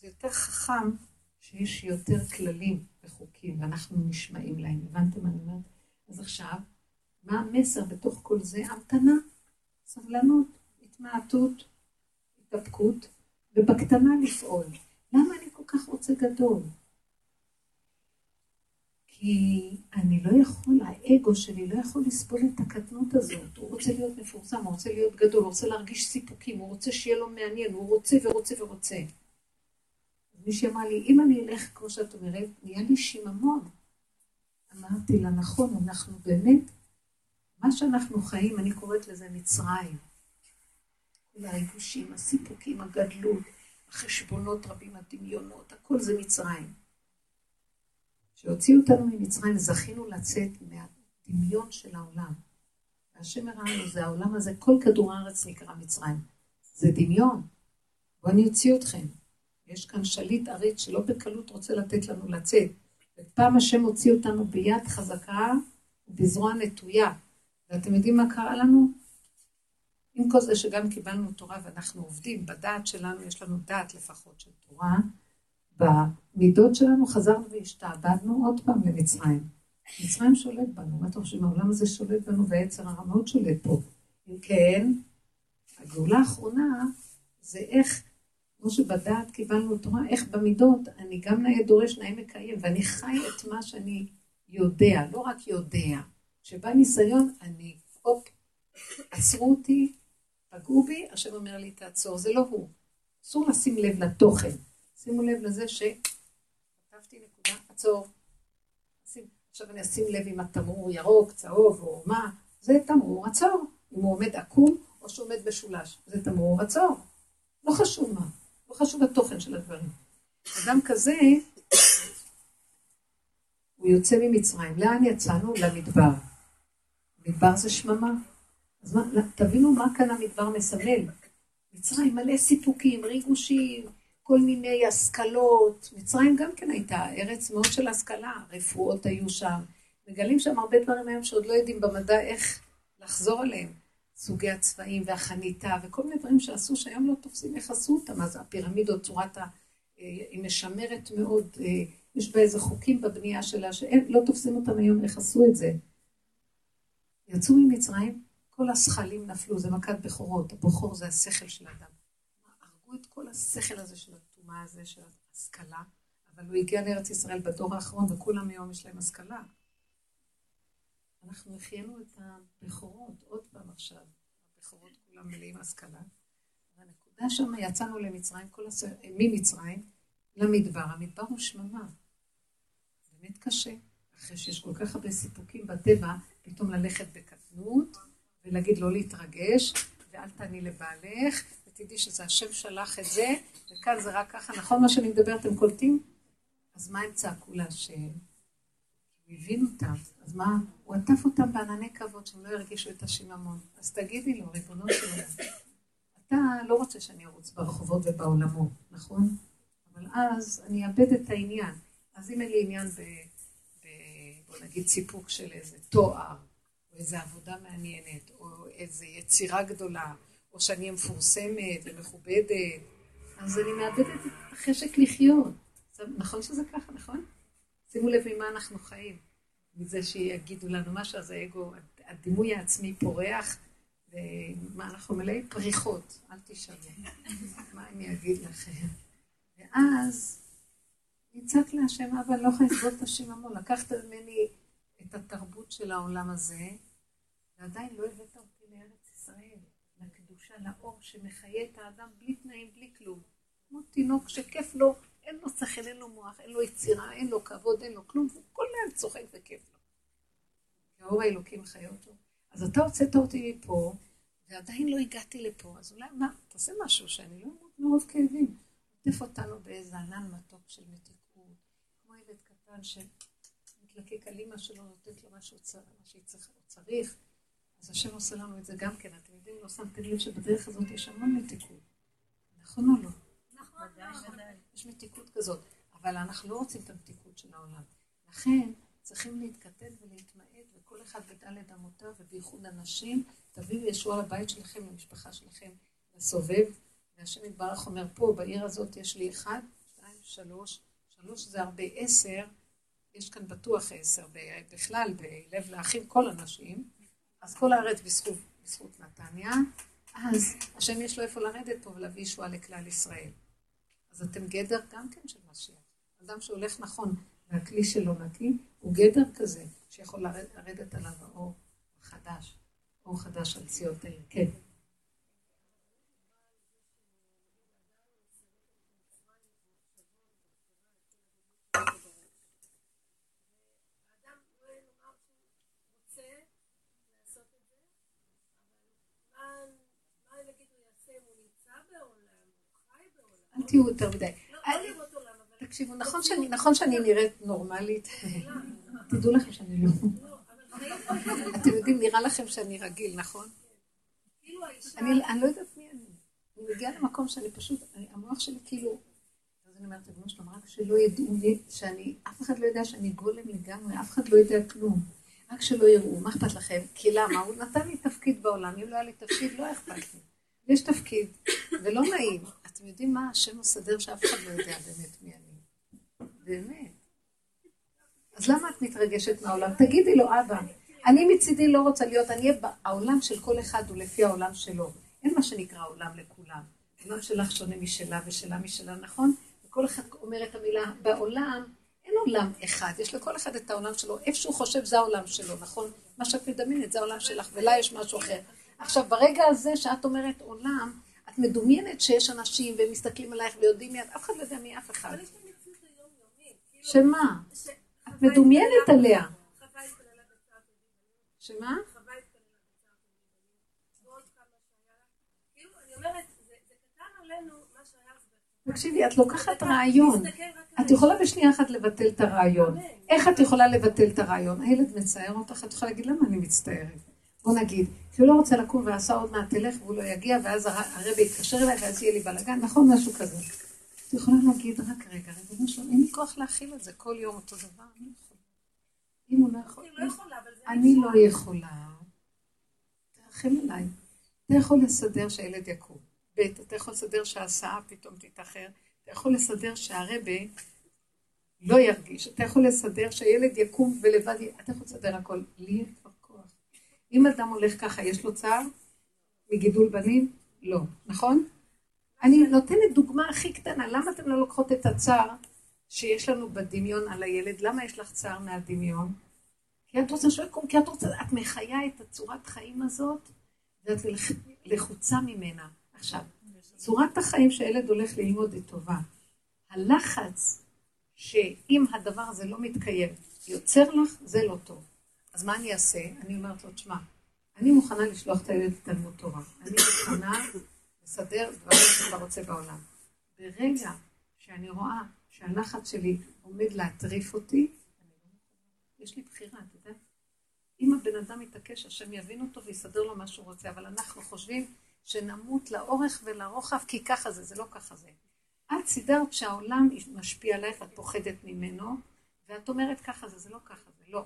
זה יותר חכם שיש יותר כללים וחוקים, ואנחנו נשמעים להם. הבנתם מה אני אומרת? אז עכשיו, מה המסר בתוך כל זה? המתנה, סבלנות, התמעטות, התאפקות, ובקטנה לפעול. למה אני כל כך רוצה גדול? כי אני לא יכול, האגו שלי לא יכול לסבול את הקטנות הזאת. הוא רוצה להיות מפורסם, הוא רוצה להיות גדול, הוא רוצה להרגיש סיפוקים, הוא רוצה שיהיה לו מעניין, הוא רוצה ורוצה ורוצה. מישהי אמרה לי, אם אני אלך, כמו שאת אומרת, נהיה לי שיממון. אמרתי לה, נכון, אנחנו באמת, מה שאנחנו חיים, אני קוראת לזה מצרים. כל הריגושים, הסיפוקים, הגדלות, החשבונות רבים, הדמיונות, הכל זה מצרים. כשהוציאו אותנו ממצרים, זכינו לצאת מהדמיון של העולם. והשם הראה לנו, זה העולם הזה, כל כדור הארץ נקרא מצרים. זה דמיון. בואו אני אוציא אתכם. יש כאן שליט עריץ שלא בקלות רוצה לתת לנו לצאת. ופעם השם הוציא אותנו ביד חזקה ובזרוע נטויה. ואתם יודעים מה קרה לנו? עם כל זה שגם קיבלנו תורה ואנחנו עובדים, בדעת שלנו יש לנו דעת לפחות של תורה, במידות שלנו חזרנו והשתעבדנו עוד פעם למצרים. מצרים שולט בנו, מה אתם חושבים? העולם הזה שולט בנו והיצר הרע מאוד שולט פה. אם כן, הגאולה האחרונה זה איך, כמו שבדעת קיבלנו תורה, איך במידות אני גם נאה דורש נאה מקיים, ואני חי את מה שאני יודע, לא רק יודע. כשבא ניסיון, אני, הופ, עצרו אותי, פגעו בי, השם אומר לי, תעצור, זה לא הוא. אסור לשים לב לתוכן. שימו לב לזה שכתבתי נקודה, עצור. עכשיו אני אשים לב אם התמרור ירוק, צהוב או מה, זה תמרור עצור. אם הוא עומד עקום או שהוא עומד בשולש, זה תמרור עצור. לא חשוב מה, לא חשוב התוכן של הדברים. אדם כזה, הוא יוצא ממצרים. לאן יצאנו? למדבר. מדבר זה שממה. אז מה, תבינו מה כאן המדבר מסמל. מצרים מלא סיפוקים, ריגושים, כל מיני השכלות. מצרים גם כן הייתה ארץ מאוד של השכלה, רפואות היו שם. מגלים שם הרבה דברים היום שעוד לא יודעים במדע איך לחזור עליהם. סוגי הצבעים והחניתה וכל מיני דברים שעשו שהיום לא תופסים איך עשו אותם. אז הפירמידות, צורת ה... אה, היא משמרת מאוד, אה, יש בה איזה חוקים בבנייה שלה שלא תופסים אותם היום איך עשו את זה. יצאו ממצרים, כל השכלים נפלו, זה מכת בכורות, הבכור זה השכל של האדם. הרגו את כל השכל הזה של הטומאה הזה, של ההשכלה, אבל הוא הגיע לארץ ישראל בדור האחרון, וכולם היום יש להם השכלה. אנחנו החיינו את הבכורות עוד פעם עכשיו. הבכורות כולם מלאים השכלה. והנקודה שם, יצאנו למצרים, כל הס... ממצרים למדבר. המדבר הוא שממה. באמת קשה. אחרי שיש כל כך הרבה סיפוקים בטבע, פתאום ללכת בקטנות, ולהגיד לא להתרגש, ואל תעני לבעלך, ותדעי שזה השם שלח את זה, וכאן זה רק ככה, נכון מה שאני מדברת, אתם קולטים? אז מה הם צעקו להשם? הוא הבין אותם, אז מה? הוא עטף אותם בענני כבוד, שהם לא ירגישו את השיממון. אז תגידי לו, ריבונו של עולם, אתה לא רוצה שאני ארוץ ברחובות ובעולמות, נכון? אבל אז אני אאבד את העניין. אז אם אין לי עניין ב... ב בוא נגיד סיפוק של איזה תואר, או איזה עבודה מעניינת, או איזה יצירה גדולה, או שאני אהיה מפורסמת ומכובדת, אז אני מאבדת את החשק לחיות. נכון שזה ככה, נכון? שימו לב ממה אנחנו חיים. מזה שיגידו לנו משהו, אז האגו, הדימוי העצמי פורח, ומה אנחנו מלאי פריחות, אל תשאלו. מה אני אגיד לכם? ואז נצעק להשם, אבא, אני לא יכולה לסבול את השיממון, לקחת ממני את התרבות של העולם הזה, ועדיין לא הבאת אותי לקדושה, לאור שמחיה את האדם בלי תנאים, בלי כלום. כמו תינוק שכיף לו אין לו שכל, אין לו מוח, אין לו יצירה, אין לו כבוד, אין לו כלום, הוא כל היום צוחק וכיף לו. האור האלוקים חיה אותו. אז אתה הוצאת אותי מפה, ועדיין לא הגעתי לפה, אז אולי מה, תעשה משהו שאני לא אמות מרוב כאבים. עוטף אותנו באיזה ענן מתוק של מתיקות, כמו ילד קטן שמתלקק על אימא שלו, נותנת לו מה שהוא צריך, אז השם עושה לנו את זה גם כן. אתם יודעים, לא שמתם לב שבדרך הזאת יש המון מתיקות. נכון או לא? יש מתיקות כזאת, אבל אנחנו לא רוצים את המתיקות של העולם. לכן צריכים להתכתב ולהתמעט, וכל אחד בדלת אמותיו, ובייחוד אנשים, תביאו ישוע לבית שלכם, למשפחה שלכם, לסובב. והשם יתברך אומר, פה בעיר הזאת יש לי אחד, שתיים, שלוש, שלוש זה הרבה, עשר, יש כאן בטוח עשר, בכלל, בלב לאחים כל הנשים, אז כל הארץ בזכות, בזכות נתניה, אז השם יש לו איפה לרדת פה ולהביא ישועה לכלל ישראל. אז אתם גדר גם כן של משיח. אדם שהולך נכון והכלי שלו נקי, הוא גדר כזה שיכול לרדת עליו האור החדש, אור חדש על ציון העיר. כן. אל תהיו יותר מדי. תקשיבו, נכון שאני נראית נורמלית? [LAUGHS] תדעו לכם שאני לא. [LAUGHS] אתם יודעים, נראה לכם שאני רגיל, נכון? אני לא יודעת מי אני. אני מגיעה למקום שאני פשוט, המוח שלי כאילו, אז אני אומרת, אדוני שלום, רק שלא ידעו לי, שאני, אף אחד לא יודע שאני גולם לגמרי, אף אחד לא יודע כלום. רק שלא יראו, מה אכפת לכם? כי למה? הוא נתן לי תפקיד בעולם, אם לא היה לי תפקיד, לא אכפת לי. יש תפקיד, ולא נעים. אתם יודעים מה השם מסדר שאף אחד לא יודע באמת מי אני. באמת. אז למה את מתרגשת מהעולם? תגידי לו, אבא, אני מצידי לא רוצה להיות, אני אהיה בעולם של כל אחד הוא לפי העולם שלו. אין מה שנקרא עולם לכולם. העולם שלך שונה משלה ושלה משלה, נכון? וכל אחד אומר את המילה בעולם, אין עולם אחד, יש לכל אחד את העולם שלו, איפה שהוא חושב זה העולם שלו, נכון? מה שאת מדמיינת זה העולם שלך, ולה יש משהו אחר. עכשיו, ברגע הזה שאת אומרת עולם, את מדומיינת שיש אנשים והם מסתכלים עלייך ויודעים מי את, אף אחד לא יודע מי אף אחד. שמה? את מדומיינת עליה. שמה? תקשיבי, את לוקחת רעיון. את יכולה בשנייה אחת לבטל את הרעיון. איך את יכולה לבטל את הרעיון? הילד מצער אותך, את יכולה להגיד, למה אני מצטערת? בוא נגיד, כי הוא לא רוצה לקום ועשה עוד מעט תלך והוא לא יגיע, ואז הרבי יתקשר אליי ואז יהיה לי בלאגן, נכון? משהו כזה. את יכולה להגיד, רק רגע, רגע, משהו, אין לי כוח להכיל את זה כל יום אותו דבר, אני לא יכולה. אם הוא לא יכול, אני לא יכולה. תרחם עליי. אתה יכול לסדר שהילד יקום. ב', אתה יכול לסדר שההסעה פתאום תתאחר. אתה יכול לסדר שהרבה לא ירגיש. אתה יכול לסדר שהילד יקום ולבד, אתה יכול לסדר הכל. לי. אם אדם הולך ככה, יש לו צער מגידול בנים? לא. נכון? אני נותנת דוגמה הכי קטנה. למה אתם לא לוקחות את הצער שיש לנו בדמיון על הילד? למה יש לך צער מהדמיון? כי את רוצה שהוא יקום, כי את רוצה, את מחיה את הצורת חיים הזאת, ואת לחוצה ממנה. עכשיו, צורת החיים שהילד הולך ללמוד היא טובה. הלחץ שאם הדבר הזה לא מתקיים, יוצר לך, זה לא טוב. אז מה אני אעשה? אני אומרת לו, תשמע, אני מוכנה לשלוח את הילד לתלמוד תורה. אני מוכנה לסדר דברים שאתה רוצה בעולם. ברגע שאני רואה שהלחץ שלי עומד להטריף אותי, יש לי בחירה, אתה יודע? אם הבן אדם יתעקש, השם יבין אותו ויסדר לו מה שהוא רוצה, אבל אנחנו חושבים שנמות לאורך ולרוחב, כי ככה זה, זה לא ככה זה. את סידרת שהעולם משפיע עלייך, את פוחדת ממנו, ואת אומרת ככה זה, זה לא ככה זה, לא.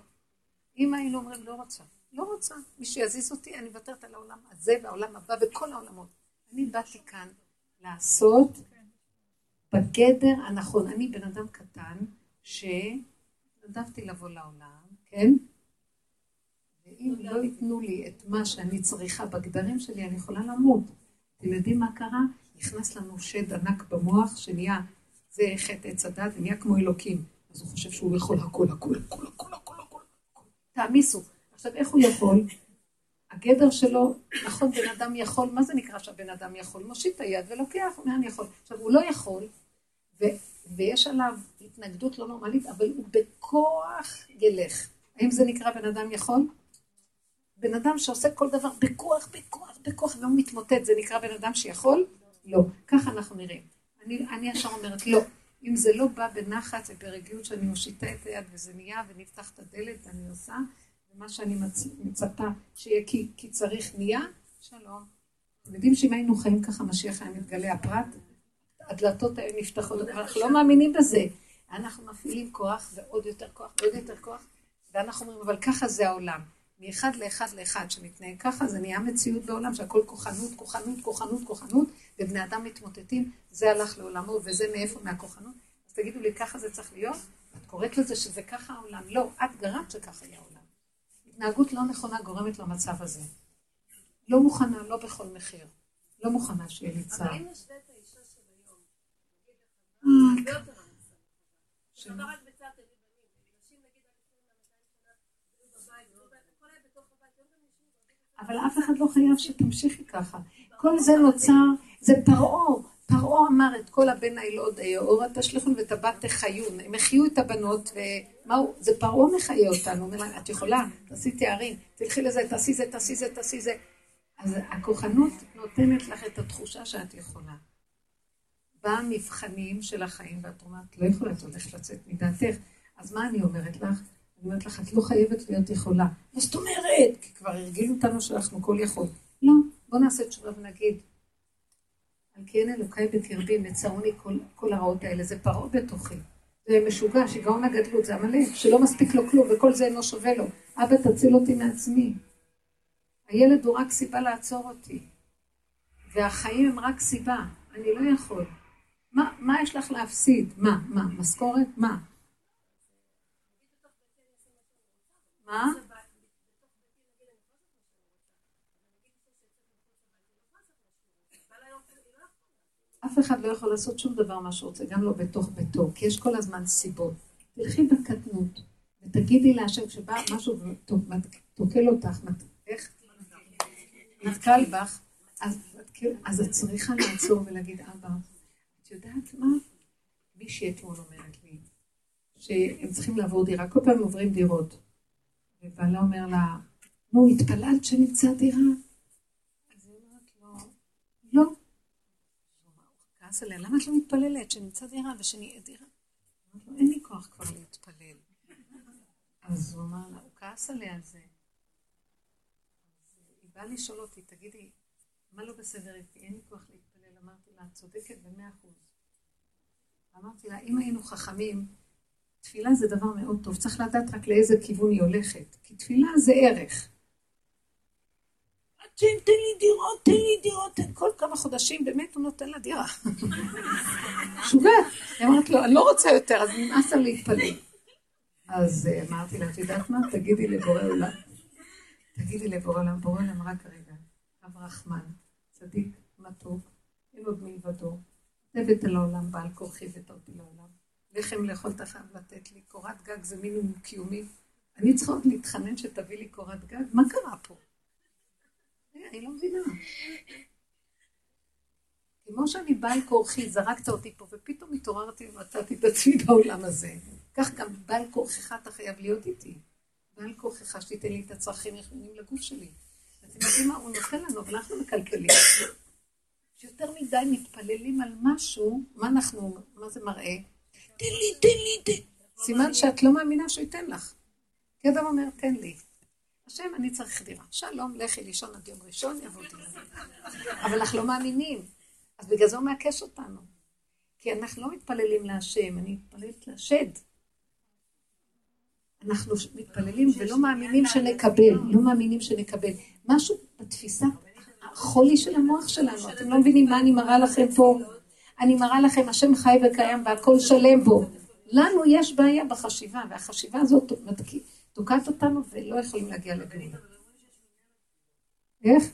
אם היינו אומרים, לא רוצה, לא רוצה, מי שיזיז אותי, אני מוותרת על העולם הזה והעולם הבא וכל העולמות. אני באתי כאן לעשות בגדר הנכון. אני בן אדם קטן, שנדבתי לבוא לעולם, כן? ואם לא ייתנו לי את מה שאני צריכה בגדרים שלי, אני יכולה למות. אתם יודעים מה קרה? נכנס לנו שד ענק במוח שנהיה, זה חטא עץ הדת ונהיה כמו אלוקים. אז הוא חושב שהוא יכול הכל, הכל, הכל, הכל, הכל. תעמיסו. עכשיו, איך הוא יכול? הגדר שלו, נכון, בן אדם יכול, מה זה נקרא שהבן אדם יכול? מושיט את היד ולוקח, מה אני יכול? עכשיו, הוא לא יכול, ו, ויש עליו התנגדות לא נורמלית, אבל הוא בכוח ילך. האם זה נקרא בן אדם יכול? בן אדם שעושה כל דבר בכוח, בכוח, בכוח, והוא מתמוטט, זה נקרא בן אדם שיכול? לא. ככה אנחנו נראים. אני, אני ישר אומרת, לא. אם זה לא בא בנחת וברגיעות שאני מושיטה את היד וזה נהיה ונפתח את הדלת ואני עושה, ומה שאני מצ... מצפה שיהיה כי, כי צריך נהיה, שלום. אתם יודעים שאם היינו חיים ככה, משיח היה מתגלה הפרט, הדלתות היו נפתחות, אבל אנחנו לא מאמינים בזה. אנחנו מפעילים כוח ועוד יותר כוח ועוד יותר כוח, ואנחנו אומרים, אבל ככה זה העולם. מאחד לאחד לאחד שמתנהג ככה, זה נהיה מציאות בעולם שהכל כוחנות, כוחנות, כוחנות, כוחנות, ובני אדם מתמוטטים, זה הלך לעולמו וזה מאיפה? מהכוחנות. אז תגידו לי, ככה זה צריך להיות? את קוראת לזה שזה ככה העולם. לא, את גרמת שככה יהיה העולם. התנהגות לא נכונה גורמת למצב הזה. לא מוכנה, לא בכל מחיר. לא מוכנה שיהיה לי צער. אבל אם נשווה את האישה של היום, נגיד הרבה יותר המצב. אבל אף אחד לא חייב שתמשיכי ככה. כל זה נוצר, זה פרעה. פרעה אמר את כל הבן הילוד היאורה תשלחון ואת הבת תחיון. הם החיו את הבנות, ומה הוא, זה פרעה מחיה אותנו. אומר לה, את יכולה, תעשי תארים, תלכי לזה, תעשי זה, תעשי זה, תעשי זה. אז הכוחנות נותנת לך את התחושה שאת יכולה. במבחנים של החיים, ואת אומרת, לא יכולה, את הולכת לצאת מדעתך. אז מה אני אומרת לך? אני אומרת לך, את לא חייבת להיות יכולה. מה זאת אומרת? כי כבר הרגילו אותנו שאנחנו כל יכול. בואו נעשה תשובה ונגיד, על כי אין אלוקיי בקרבי, מצרוני כל, כל הרעות האלה, זה פרעה בתוכי. זה משוגע, שיגעון הגדלות, זה עמלק, שלא מספיק לו כלום, וכל זה אינו שווה לו. אבא, תציל אותי מעצמי. הילד הוא רק סיבה לעצור אותי, והחיים הם רק סיבה, אני לא יכול. מה, מה יש לך להפסיד? מה, מה, משכורת? מה? מה? אף אחד לא יכול לעשות שום דבר מה שרוצה, גם לא בתוך ביתו, כי יש כל הזמן סיבות. תלכי בקטנות, ותגידי להשם, כשבא משהו ותוקל אותך, איך? נתקל בך, אז, אז את צריכה לעצור ולהגיד, אבא, את יודעת מה? מישהי אתמול אומרת לי, שהם צריכים לעבור דירה, כל פעם עוברים דירות. ובעלה אומר לה, נו, התפללת שנמצא דירה? אז היא אומרת לו, לא. כעס עליה, למה את לא מתפללת שנמצא דירה ושנהיה דירה? אין לי כוח כבר להתפלל. אז הוא אמר לה, הוא כעס עליה על זה. אז היא באה לשאול אותי, תגידי, מה לא בסדר איתי? אין לי כוח להתפלל. אמרתי לה, את צודקת במאה אחוז. אמרתי לה, אם היינו חכמים, תפילה זה דבר מאוד טוב, צריך לדעת רק לאיזה כיוון היא הולכת, כי תפילה זה ערך. תן לי דירות, תן לי דירות, כל כמה חודשים באמת הוא נותן לה דירה. משוגעת. היא אמרת לו, אני לא רוצה יותר, אז נמאס לה להתפלל. אז אה, אמרתי לה, את יודעת מה? תגידי לבורא עולם. תגידי לבורא עולם, בורא עולם רק רגע, אב רחמן, צדיק, מתוק, אין עוד מלבדו, הבאת לעולם, בעל כורחי אותי לעולם. לחם לאכול אתה חייב לתת לי, קורת גג זה מינימום קיומי. אני צריכה עוד להתחנן שתביא לי קורת גג? מה קרה פה? אני לא מבינה. כמו שאני בעל כורחי, זרקת אותי פה, ופתאום התעוררתי ומצאתי את עצמי בעולם הזה. כך גם בעל כורחך אתה חייב להיות איתי. בעל כורחך שתיתן לי את הצרכים היחידים לגוף שלי. אתם יודעים מה? הוא נותן לנו, אבל אנחנו מקלקלים. שיותר מדי מתפללים על משהו, מה אנחנו, מה זה מראה? תן לי, תן לי, תן. סימן שאת לא מאמינה שהוא ייתן לך. כי אדם אומר, תן לי. השם, אני צריך דירה. שלום, לכי לישון עד יום ראשון, יבוא דירה. אבל אנחנו לא מאמינים. אז בגלל זה הוא מעקש אותנו. כי אנחנו לא מתפללים להשם, אני מתפללת לשד. אנחנו מתפללים ולא מאמינים שנקבל, לא מאמינים שנקבל. משהו בתפיסה, החולי של המוח שלנו, אתם לא מבינים מה אני מראה לכם פה? אני מראה לכם, השם חי וקיים והכל שלם בו. לנו יש בעיה בחשיבה, והחשיבה הזאת תוקעת אותנו ולא יכולים להגיע לגאולה. איך?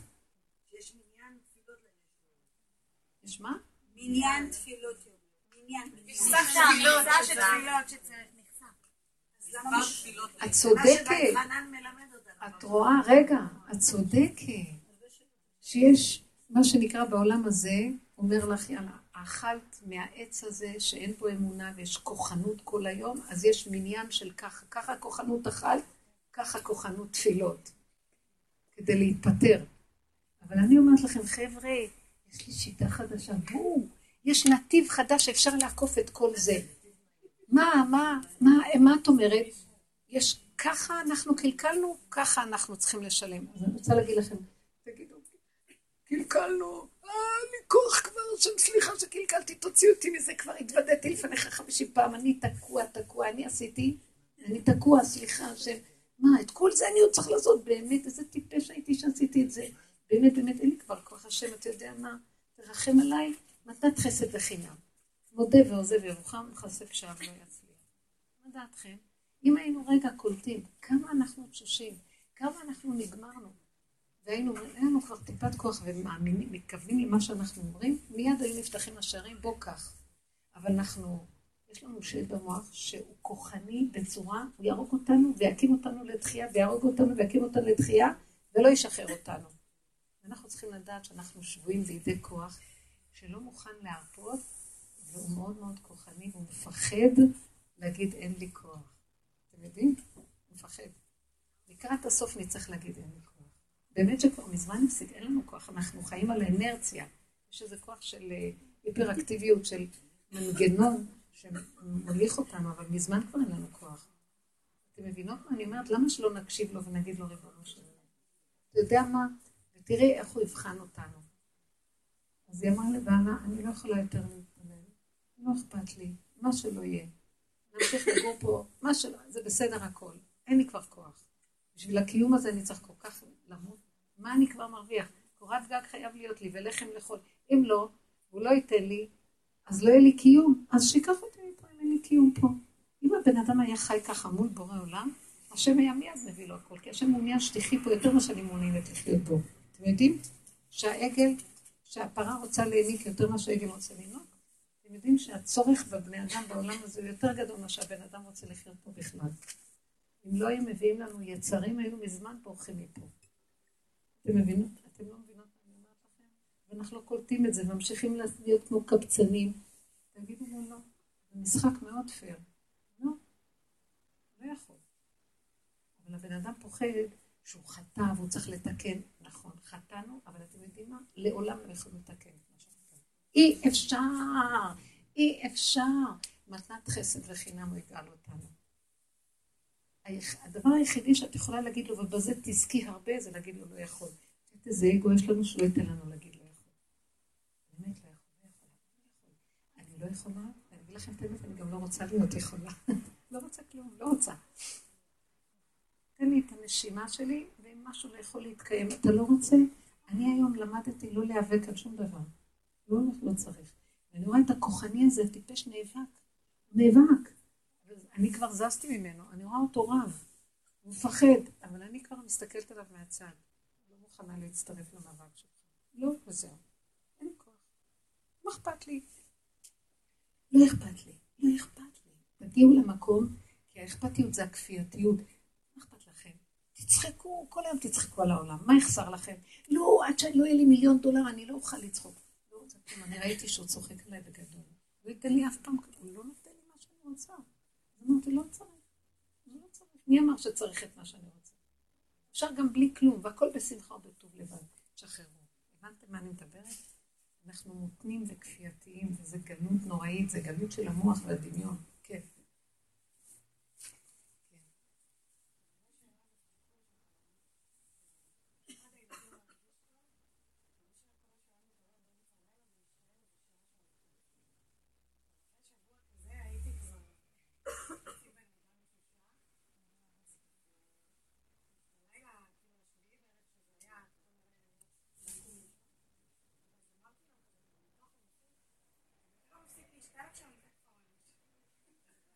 יש מה? מניין תפילות. מניין. את צודקת. את רואה, רגע, את צודקת. שיש מה שנקרא בעולם הזה, אומר לך, יאללה, אכלת מהעץ הזה שאין בו אמונה ויש כוחנות כל היום, אז יש מניין של ככה, ככה כוחנות אכלת, ככה כוחנות תפילות, כדי להתפטר. אבל אני אומרת לכם, חבר'ה, יש לי שיטה חדשה, בואו, יש נתיב חדש שאפשר לעקוף את כל זה. מה, מה, מה, מה את אומרת? יש, ככה אנחנו קלקלנו, ככה אנחנו צריכים לשלם. אז אני רוצה להגיד לכם, תגידו, קלקלנו, לי כוח כבר, שם סליחה שקלקלתי, תוציא אותי מזה, כבר התוודעתי לפניך חמישים פעם, אני תקוע, תקוע, אני עשיתי, אני תקוע, סליחה, השם. מה, את כל זה אני עוד צריך לעשות, באמת, איזה טיפש הייתי שעשיתי את זה. באמת, באמת, אין לי כבר כוח, השם, אתה יודע מה, תרחם עליי, מתת חסד וחינם. מודה ועוזב ירוחם, וכסף שווא לא יצליח. מה דעתכם? אם היינו רגע קולטים, כמה אנחנו תשושים, כמה אנחנו נגמרנו, והיינו, אין לנו כבר טיפת כוח ומאמינים, מתכוונים למה שאנחנו אומרים, מיד היו נפתחים השערים, בוא קח. אבל אנחנו, יש לנו שד במוח שהוא כוחני בצורה, הוא יהרוג אותנו ויקים אותנו לתחייה, ויהרוג אותנו ויקים אותנו לתחייה, ולא ישחרר אותנו. אנחנו צריכים לדעת שאנחנו שבויים בידי כוח שלא מוכן להרפות, והוא מאוד מאוד כוחני, והוא מפחד להגיד אין לי כוח. אתם יודעים? הוא מפחד. לקראת הסוף נצטרך להגיד אין לי כוח. באמת שכבר מזמן הפסיק, אין לנו כוח, אנחנו חיים על האנרציה. יש איזה כוח של אה, היפראקטיביות, של מנגנון שמוליך אותנו, אבל מזמן כבר אין לנו כוח. אתם מבינות מה אני אומרת? למה שלא נקשיב לו ונגיד לו ריבונו של עולם? אתה יודע מה? ותראי איך הוא יבחן אותנו. אז היא אמרה לבעלה, אני לא יכולה יותר להתפלל, לא אכפת לי, מה שלא יהיה. נמשיך לגור פה, מה שלא, זה בסדר הכל, אין לי כבר כוח. בשביל הקיום הזה אני צריך כל כך למות. מה אני כבר מרוויח? קורת גג חייב להיות לי ולחם לאכול. אם לא, הוא לא ייתן לי, אז לא יהיה לי קיום. אז שיקח אותי מפה אין לי קיום פה. אם הבן אדם היה חי ככה מול בורא עולם, השם היה מיד מביא לו הכל, כי השם מעוניין שתחי פה יותר ממה שאני מעוניינת לחיות בו. אתם יודעים שהעגל, שהפרה רוצה להעניק יותר ממה שהעגל רוצה לנהוג? אתם יודעים שהצורך בבני אדם בעולם הזה הוא יותר גדול ממה שהבן אדם רוצה לחיות פה בכלל. אם לא היו מביאים לנו יצרים, היינו מזמן בורחים מפה. אתם מבינות? אתם לא מבינות מה אני אומרת לכם? ואנחנו לא קולטים את זה, ממשיכים להיות כמו קבצנים. תגידו לו לא. זה משחק מאוד פייר. לא, לא יכול. אבל הבן אדם פוחד שהוא חטא והוא צריך לתקן. נכון, חטאנו, אבל אתם יודעים מה? לעולם לא יכולים לתקן את מה שחטאנו. אי אפשר, אי אפשר. מתנת חסד וחינם הוא יגאל אותנו. הדבר היחידי שאת יכולה להגיד לו, ובזה תזכי הרבה, זה להגיד לו לא יכול. איזה אגו יש לנו שלא ייתן לנו להגיד לא יכול. באמת לא יכול, לא יכול, אני לא יכולה, ואני אגיד לכם את האמת, אני גם לא רוצה להיות יכולה. [LAUGHS] לא רוצה כלום, לא רוצה. תן לי את הנשימה שלי, ואם משהו לא יכול להתקיים, אתה לא רוצה? אני היום למדתי לא להיאבק על שום דבר. לא, לא צריך. ואני רואה את הכוחני הזה, הטיפש נאבק. נאבק. אני כבר זזתי ממנו, אני רואה אותו רב. הוא מפחד, אבל אני כבר מסתכלת עליו מהצד. לא מוכנה להצטרף למאבק שלך. לא, וזהו. אין כוח. מה אכפת לי? לא אכפת לי. לא אכפת לי. תגיעו למקום, כי האכפתיות זה הכפייתיות. תצחקו, כל היום תצחקו על העולם, מה יחסר לכם? לא, עד שלא יהיה לי מיליון דולר, אני לא אוכל לצחוק. לא רוצה כלום, אני ראיתי שהוא צוחק עליי בגדול. הוא ייתן לי אף פעם, הוא לא נותן לי מה שאני רוצה. אמרתי, לא צריך, לא צריך. מי אמר שצריך את מה שאני רוצה? אפשר גם בלי כלום, והכל בשמחה ובטוב לבד. תשחררו. הבנתם מה אני מדברת? אנחנו מותנים וכפייתיים, וזה גלות נוראית, זה גלות של המוח והדמיון. כן.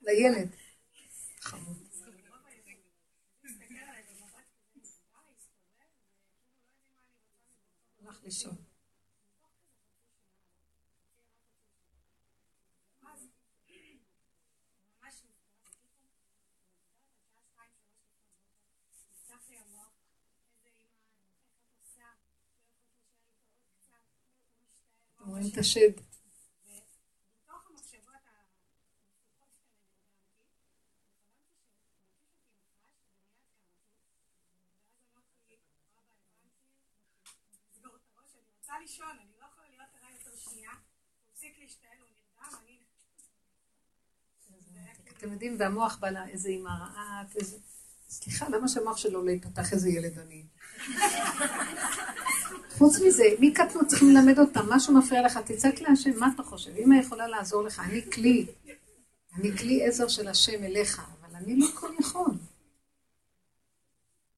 לילד. הלך רואים את השד. לישון, אני לא יכולה להיות ערה יותר שנייה, הוא הפסיק להשתעל, הוא נרדם, אני... אתם יודעים, והמוח בא לה איזה אימא רעה, איזה... סליחה, למה שהמוח שלו לא ייפתח איזה ילד עני? [LAUGHS] חוץ מזה, מי קטנו צריכים ללמד אותם, משהו מפריע לך, תצעק להשם, מה אתה חושב? אמא יכולה לעזור לך, אני כלי. אני כלי עזר של השם אליך, אבל אני לא כל יכול.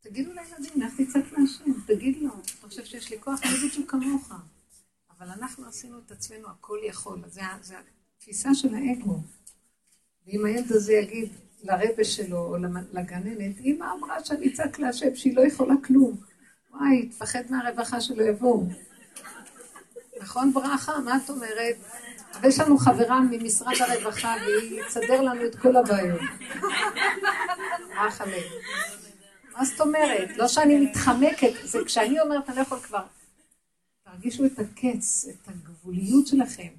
תגידו לילדים, איך תצעק להשם? תגיד לו, אתה חושב שיש לי כוח? אני בדיוק כמוך. אבל אנחנו עשינו את עצמנו הכל יכול, אז זו התפיסה של האגו. ואם הילד הזה יגיד לרבה שלו או לגננת, אמא אמרה שאני אצעק להשם שהיא לא יכולה כלום. וואי, תפחד מהרווחה שלו יבואו. נכון ברכה? מה את אומרת? ויש לנו חברה ממשרד הרווחה והיא תסדר לנו את כל הבעיות. רחלה. מה זאת אומרת? לא שאני מתחמקת, זה כשאני אומרת, אני לא יכול כבר. תרגישו את הקץ, את הגבוליות שלכם.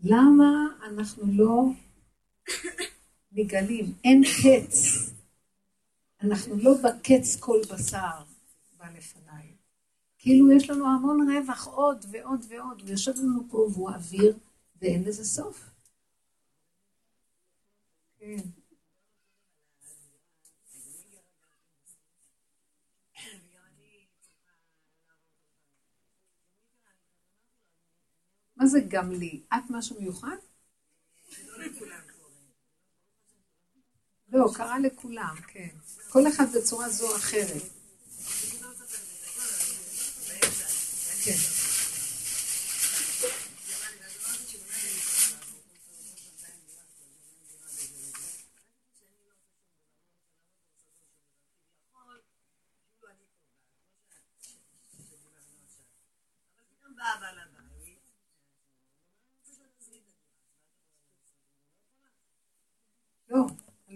למה אנחנו לא מגלים? אין קץ. אנחנו לא בקץ כל בשר בא לפניי. כאילו יש לנו המון רווח עוד ועוד ועוד, הוא יושב לנו פה והוא אוויר, ואין לזה סוף. כן. מה זה גם לי? את משהו מיוחד? לא, קרה לכולם, כן. כל אחד בצורה זו או אחרת. כן.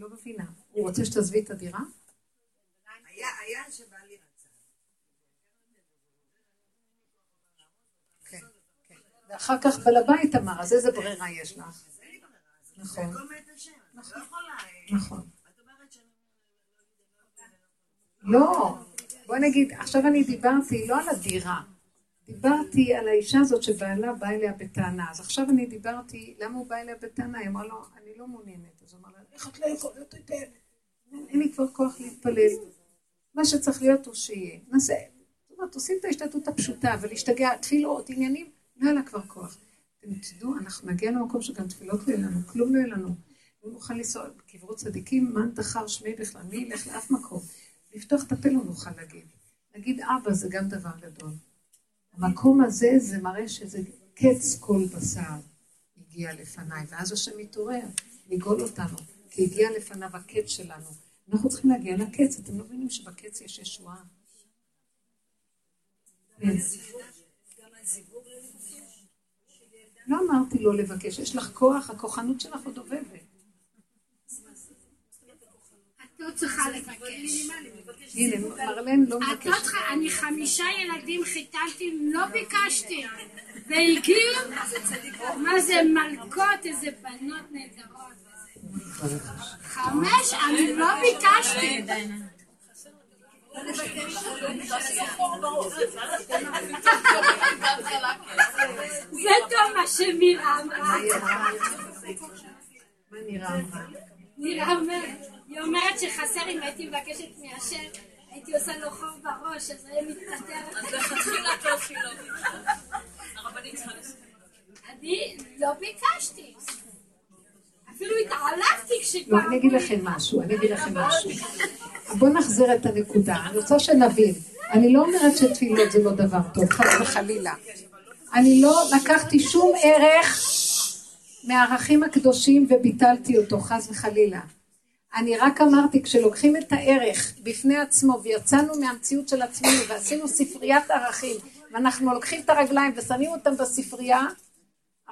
לא מבינה. הוא רוצה שתעזבי את הדירה? היה, היה שבעלי רצה. כן, כן. ואחר כך בעל הבית אמר, אז איזה ברירה יש לך? נכון. נכון. לא יכולה... אה, נכון. שאני... לא, בוא נגיד, עכשיו אני דיברתי לא על הדירה, דיברתי על האישה הזאת שבעלה בא אליה בטענה. אז עכשיו אני דיברתי, למה הוא בא אליה בטענה? היא אמרה לו, אני לא מעוניינת. אז הוא אמר לה, איך את לא יכולה לתת? אין לי כבר כוח להתפלל. מה שצריך להיות הוא שיהיה. נעשה. זאת אומרת, עושים את ההשתתות הפשוטה, אבל להשתגע, תפילות, עניינים, לא היה לה כבר כוח. אתם תדעו, אנחנו נגיע למקום שגם תפילות לא יהיה לנו, כלום לא יהיה לנו. לא נוכל לנסוע בקברות צדיקים, מאן דחר שמי בכלל, מי ילך לאף מקום. לפתוח את הפה לא נוכל להגיד. להגיד אבא זה גם דבר גדול. המקום הזה זה מראה שזה קץ כל בשר הגיע לפניי, ואז השם מתעורר, לגאול אותנו, כי הגיע לפניו הקץ שלנו. אנחנו צריכים להגיע לקץ, אתם לא מבינים שבקץ יש ישועה? כן. לא אמרתי לא לבקש, יש לך כוח, הכוחנות שלך עוד עובדת. את לא צריכה לבקש. הנה, מרלן לא את. לא צריכה, אני חמישה ילדים חיתנתי, לא ביקשתי. והגיעו, מה זה מלכות, איזה בנות נהדרות. חמש, אני לא ביקשתי. זה טוב מה שמירה אמרה. מה היא אמרה? נירה אומרת, היא אומרת שחסר אם הייתי מבקשת מהשם, הייתי עושה לו חור בראש, אז היה מתפטר. אז לכתחילה טוב שהיא לא ביקשה. הרבנית צריכה לסיים. אני לא ביקשתי. אפילו התעלפתי לא, כשכבר... אני אגיד לכם משהו, אני אגיד לכם משהו. בואו נחזיר את הנקודה. אני רוצה שנבין. אני לא אומרת שתפילות זה לא דבר טוב, חס וחלילה. אני לא לקחתי שום ערך מהערכים הקדושים וביטלתי אותו, חס וחלילה. אני רק אמרתי, כשלוקחים את הערך בפני עצמו ויצאנו מהמציאות של עצמנו ועשינו ספריית ערכים, ואנחנו לוקחים את הרגליים ושמים אותם בספרייה,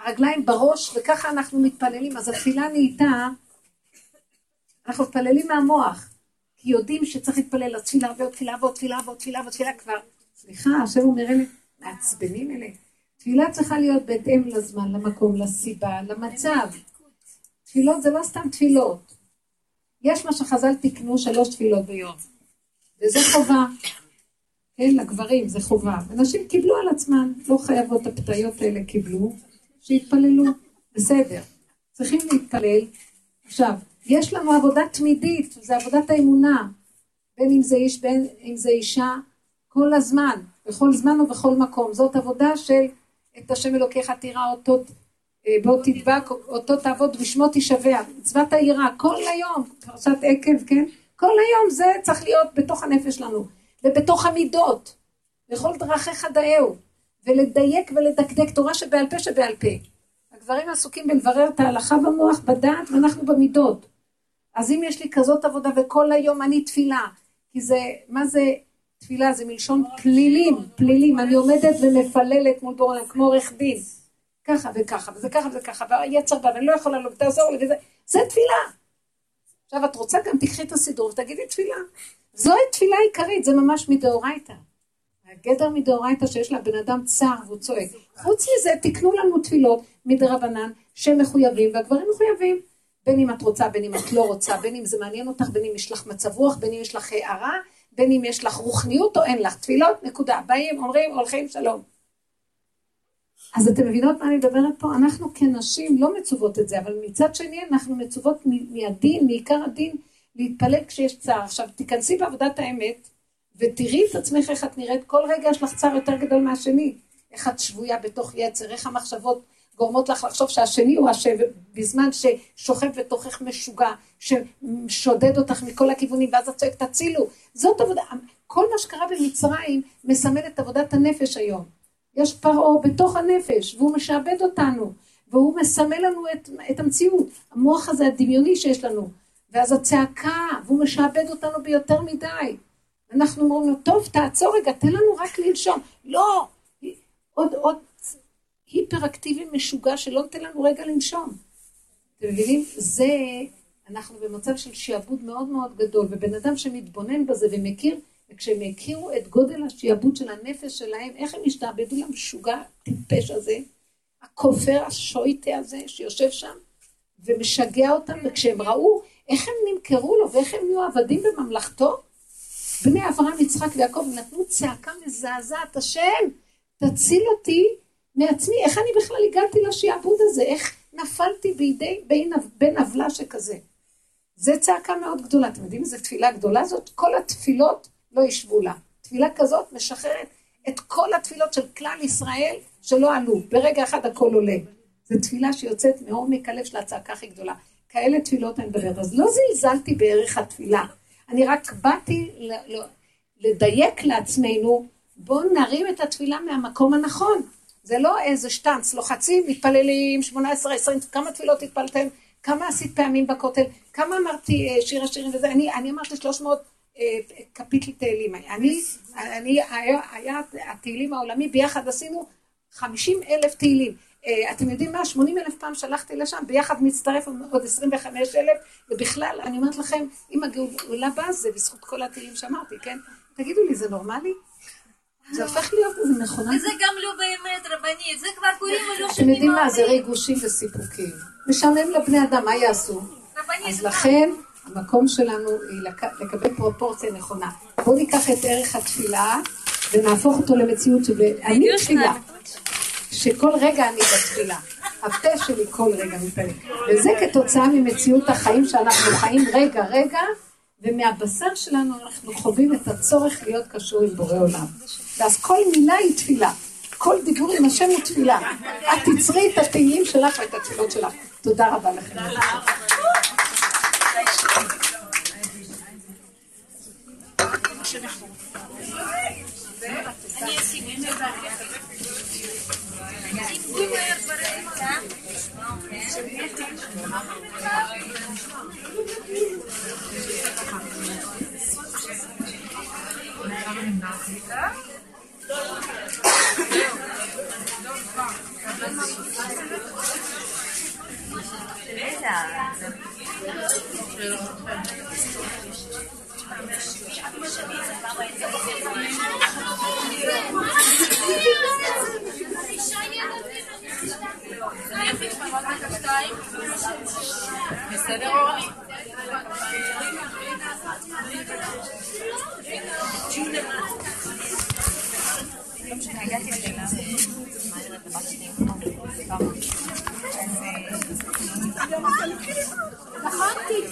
הרגליים בראש, וככה אנחנו מתפללים, אז התפילה נהייתה, אנחנו מתפללים מהמוח, כי יודעים שצריך להתפלל עוד תפילה ועוד תפילה ועוד תפילה ועוד תפילה ועוד תפילה כבר. סליחה, השם אומר אלה, מעצבנים אלה. תפילה צריכה להיות בהתאם לזמן, למקום, לסיבה, למצב. תפילות זה לא סתם תפילות. יש מה שחז"ל תיקנו שלוש תפילות ביום. וזה חובה. כן, לגברים זה חובה. ונשים קיבלו על עצמן, לא חייבות הפתיות האלה קיבלו, שיתפללו. בסדר. צריכים להתפלל. עכשיו, יש לנו עבודה תמידית, זה עבודת האמונה. בין אם זה איש, בין אם זה אישה, כל הזמן, בכל זמן ובכל מקום. זאת עבודה של את השם אלוקיך תירא אותות, אה, בוא תדבק, אותו תעבוד ושמו תשבע. מצוות היראה, כל היום, פרשת עקב, כן? כל היום זה צריך להיות בתוך הנפש שלנו, ובתוך המידות, בכל דרכיך דאהו, ולדייק ולדקדק תורה שבעל פה שבעל פה. הגברים עסוקים בלברר את ההלכה במוח, בדעת, ואנחנו במידות. אז אם יש לי כזאת עבודה וכל היום אני תפילה, כי זה, מה זה תפילה? זה מלשון פלילים, פלילים. אני עומדת ומפללת מול עולם כמו עורך דין. ככה וככה, וזה ככה וזה ככה, והיצר בא, ואני לא יכולה לו, ותעזור לי, וזה, זה תפילה. עכשיו, את רוצה גם תקחי את הסידור ותגידי תפילה. זו תפילה עיקרית, זה ממש מדאורייתא. הגדר מדאורייתא שיש לבן אדם צער והוא צועק. חוץ מזה, תקנו לנו תפילות מדרבנן שהם מחויבים, והגברים מחויבים. בין אם את רוצה, בין אם את לא רוצה, בין אם זה מעניין אותך, בין אם יש לך מצב רוח, בין אם יש לך הערה, בין אם יש לך רוחניות או אין לך. תפילות, נקודה. באים, אומרים, הולכים, שלום. אז אתם מבינות מה אני מדברת פה? אנחנו כנשים לא מצוות את זה, אבל מצד שני אנחנו מצוות מהדין, מעיקר הדין, להתפלל כשיש צער. עכשיו, תיכנסי בעבודת האמת, ותראי את עצמך איך את נראית, כל רגע יש לך צער יותר גדול מהשני. איך את שבויה בתוך יצר, איך המחשבות גורמות לך לחשוב שהשני הוא אשם, בזמן ששוכב בתוכך משוגע, ששודד אותך מכל הכיוונים, ואז את צועקת תצילו. זאת עבודה, כל מה שקרה במצרים מסמל את עבודת הנפש היום. יש פרעה בתוך הנפש, והוא משעבד אותנו, והוא מסמל לנו את, את המציאות, המוח הזה הדמיוני שיש לנו. ואז הצעקה, והוא משעבד אותנו ביותר מדי. אנחנו אומרים לו, טוב, תעצור רגע, תן לנו רק לנשום. לא, עוד, עוד היפראקטיבי משוגע שלא נותן לנו רגע לנשום. אתם מבינים? זה אנחנו במצב של שעבוד מאוד מאוד גדול, ובן אדם שמתבונן בזה ומכיר, וכשהם הכירו את גודל השעבוד של הנפש שלהם, איך הם השתעבדו למשוגע הטיפש הזה, הכופר, השויטה הזה שיושב שם, ומשגע אותם, וכשהם ראו איך הם נמכרו לו ואיך הם נהיו עבדים בממלכתו, בני אברהם, יצחק ויעקב נתנו צעקה מזעזעת, השם, תציל אותי מעצמי, איך אני בכלל הגעתי לשעבוד הזה, איך נפלתי בידי בין, בן עוולה שכזה. זה צעקה מאוד גדולה, אתם יודעים איזה תפילה גדולה זאת? כל התפילות לא ישבו לה. תפילה כזאת משחררת את כל התפילות של כלל ישראל שלא עלו, ברגע אחד הכל עולה. זו תפילה שיוצאת מעומק הלב של הצעקה הכי גדולה. כאלה תפילות אני מדברת. אז לא זלזלתי בערך התפילה, אני רק באתי לדייק לעצמנו, בואו נרים את התפילה מהמקום הנכון. זה לא איזה שטאנץ, לוחצים, מתפללים, 18, 20, כמה תפילות התפללתם, כמה עשית פעמים בכותל, כמה אמרתי אה, שיר השירים וזה, אני, אני אמרתי 300 אה, קפיטל תהילים, אני, אני, היה, היה התהילים העולמי, ביחד עשינו 50 אלף תהילים. אה, אתם יודעים מה? 80 אלף פעם שלחתי לשם, ביחד מצטרף עוד 25 אלף, ובכלל, אני אומרת לכם, אם הגאולה באה זה בזכות כל התהילים שאמרתי, כן? תגידו לי, זה נורמלי? זה הופך להיות איזה מכונה. וזה גם לא באמת רבנית, זה כבר קוראים ולא אתם יודעים מה? זה ריגושים וסיפוקים. משעמם לבני אדם, מה יעשו? אז לכן, המקום שלנו היא לקבל פרופורציה נכונה. בואו ניקח את ערך התפילה ונהפוך אותו למציאות שאני תפילה. שכל רגע אני בתפילה. הפה שלי כל רגע מתפלל. וזה כתוצאה ממציאות החיים שאנחנו חיים רגע רגע, ומהבשר שלנו אנחנו חווים את הצורך להיות קשור עם בורא עולם. ואז כל מילה היא תפילה. כל דיבור עם השם הוא תפילה. את תצרי את התהילים שלך ואת התפילות שלך. תודה רבה לכם. Beleza. בסדר אורלי? הגעתי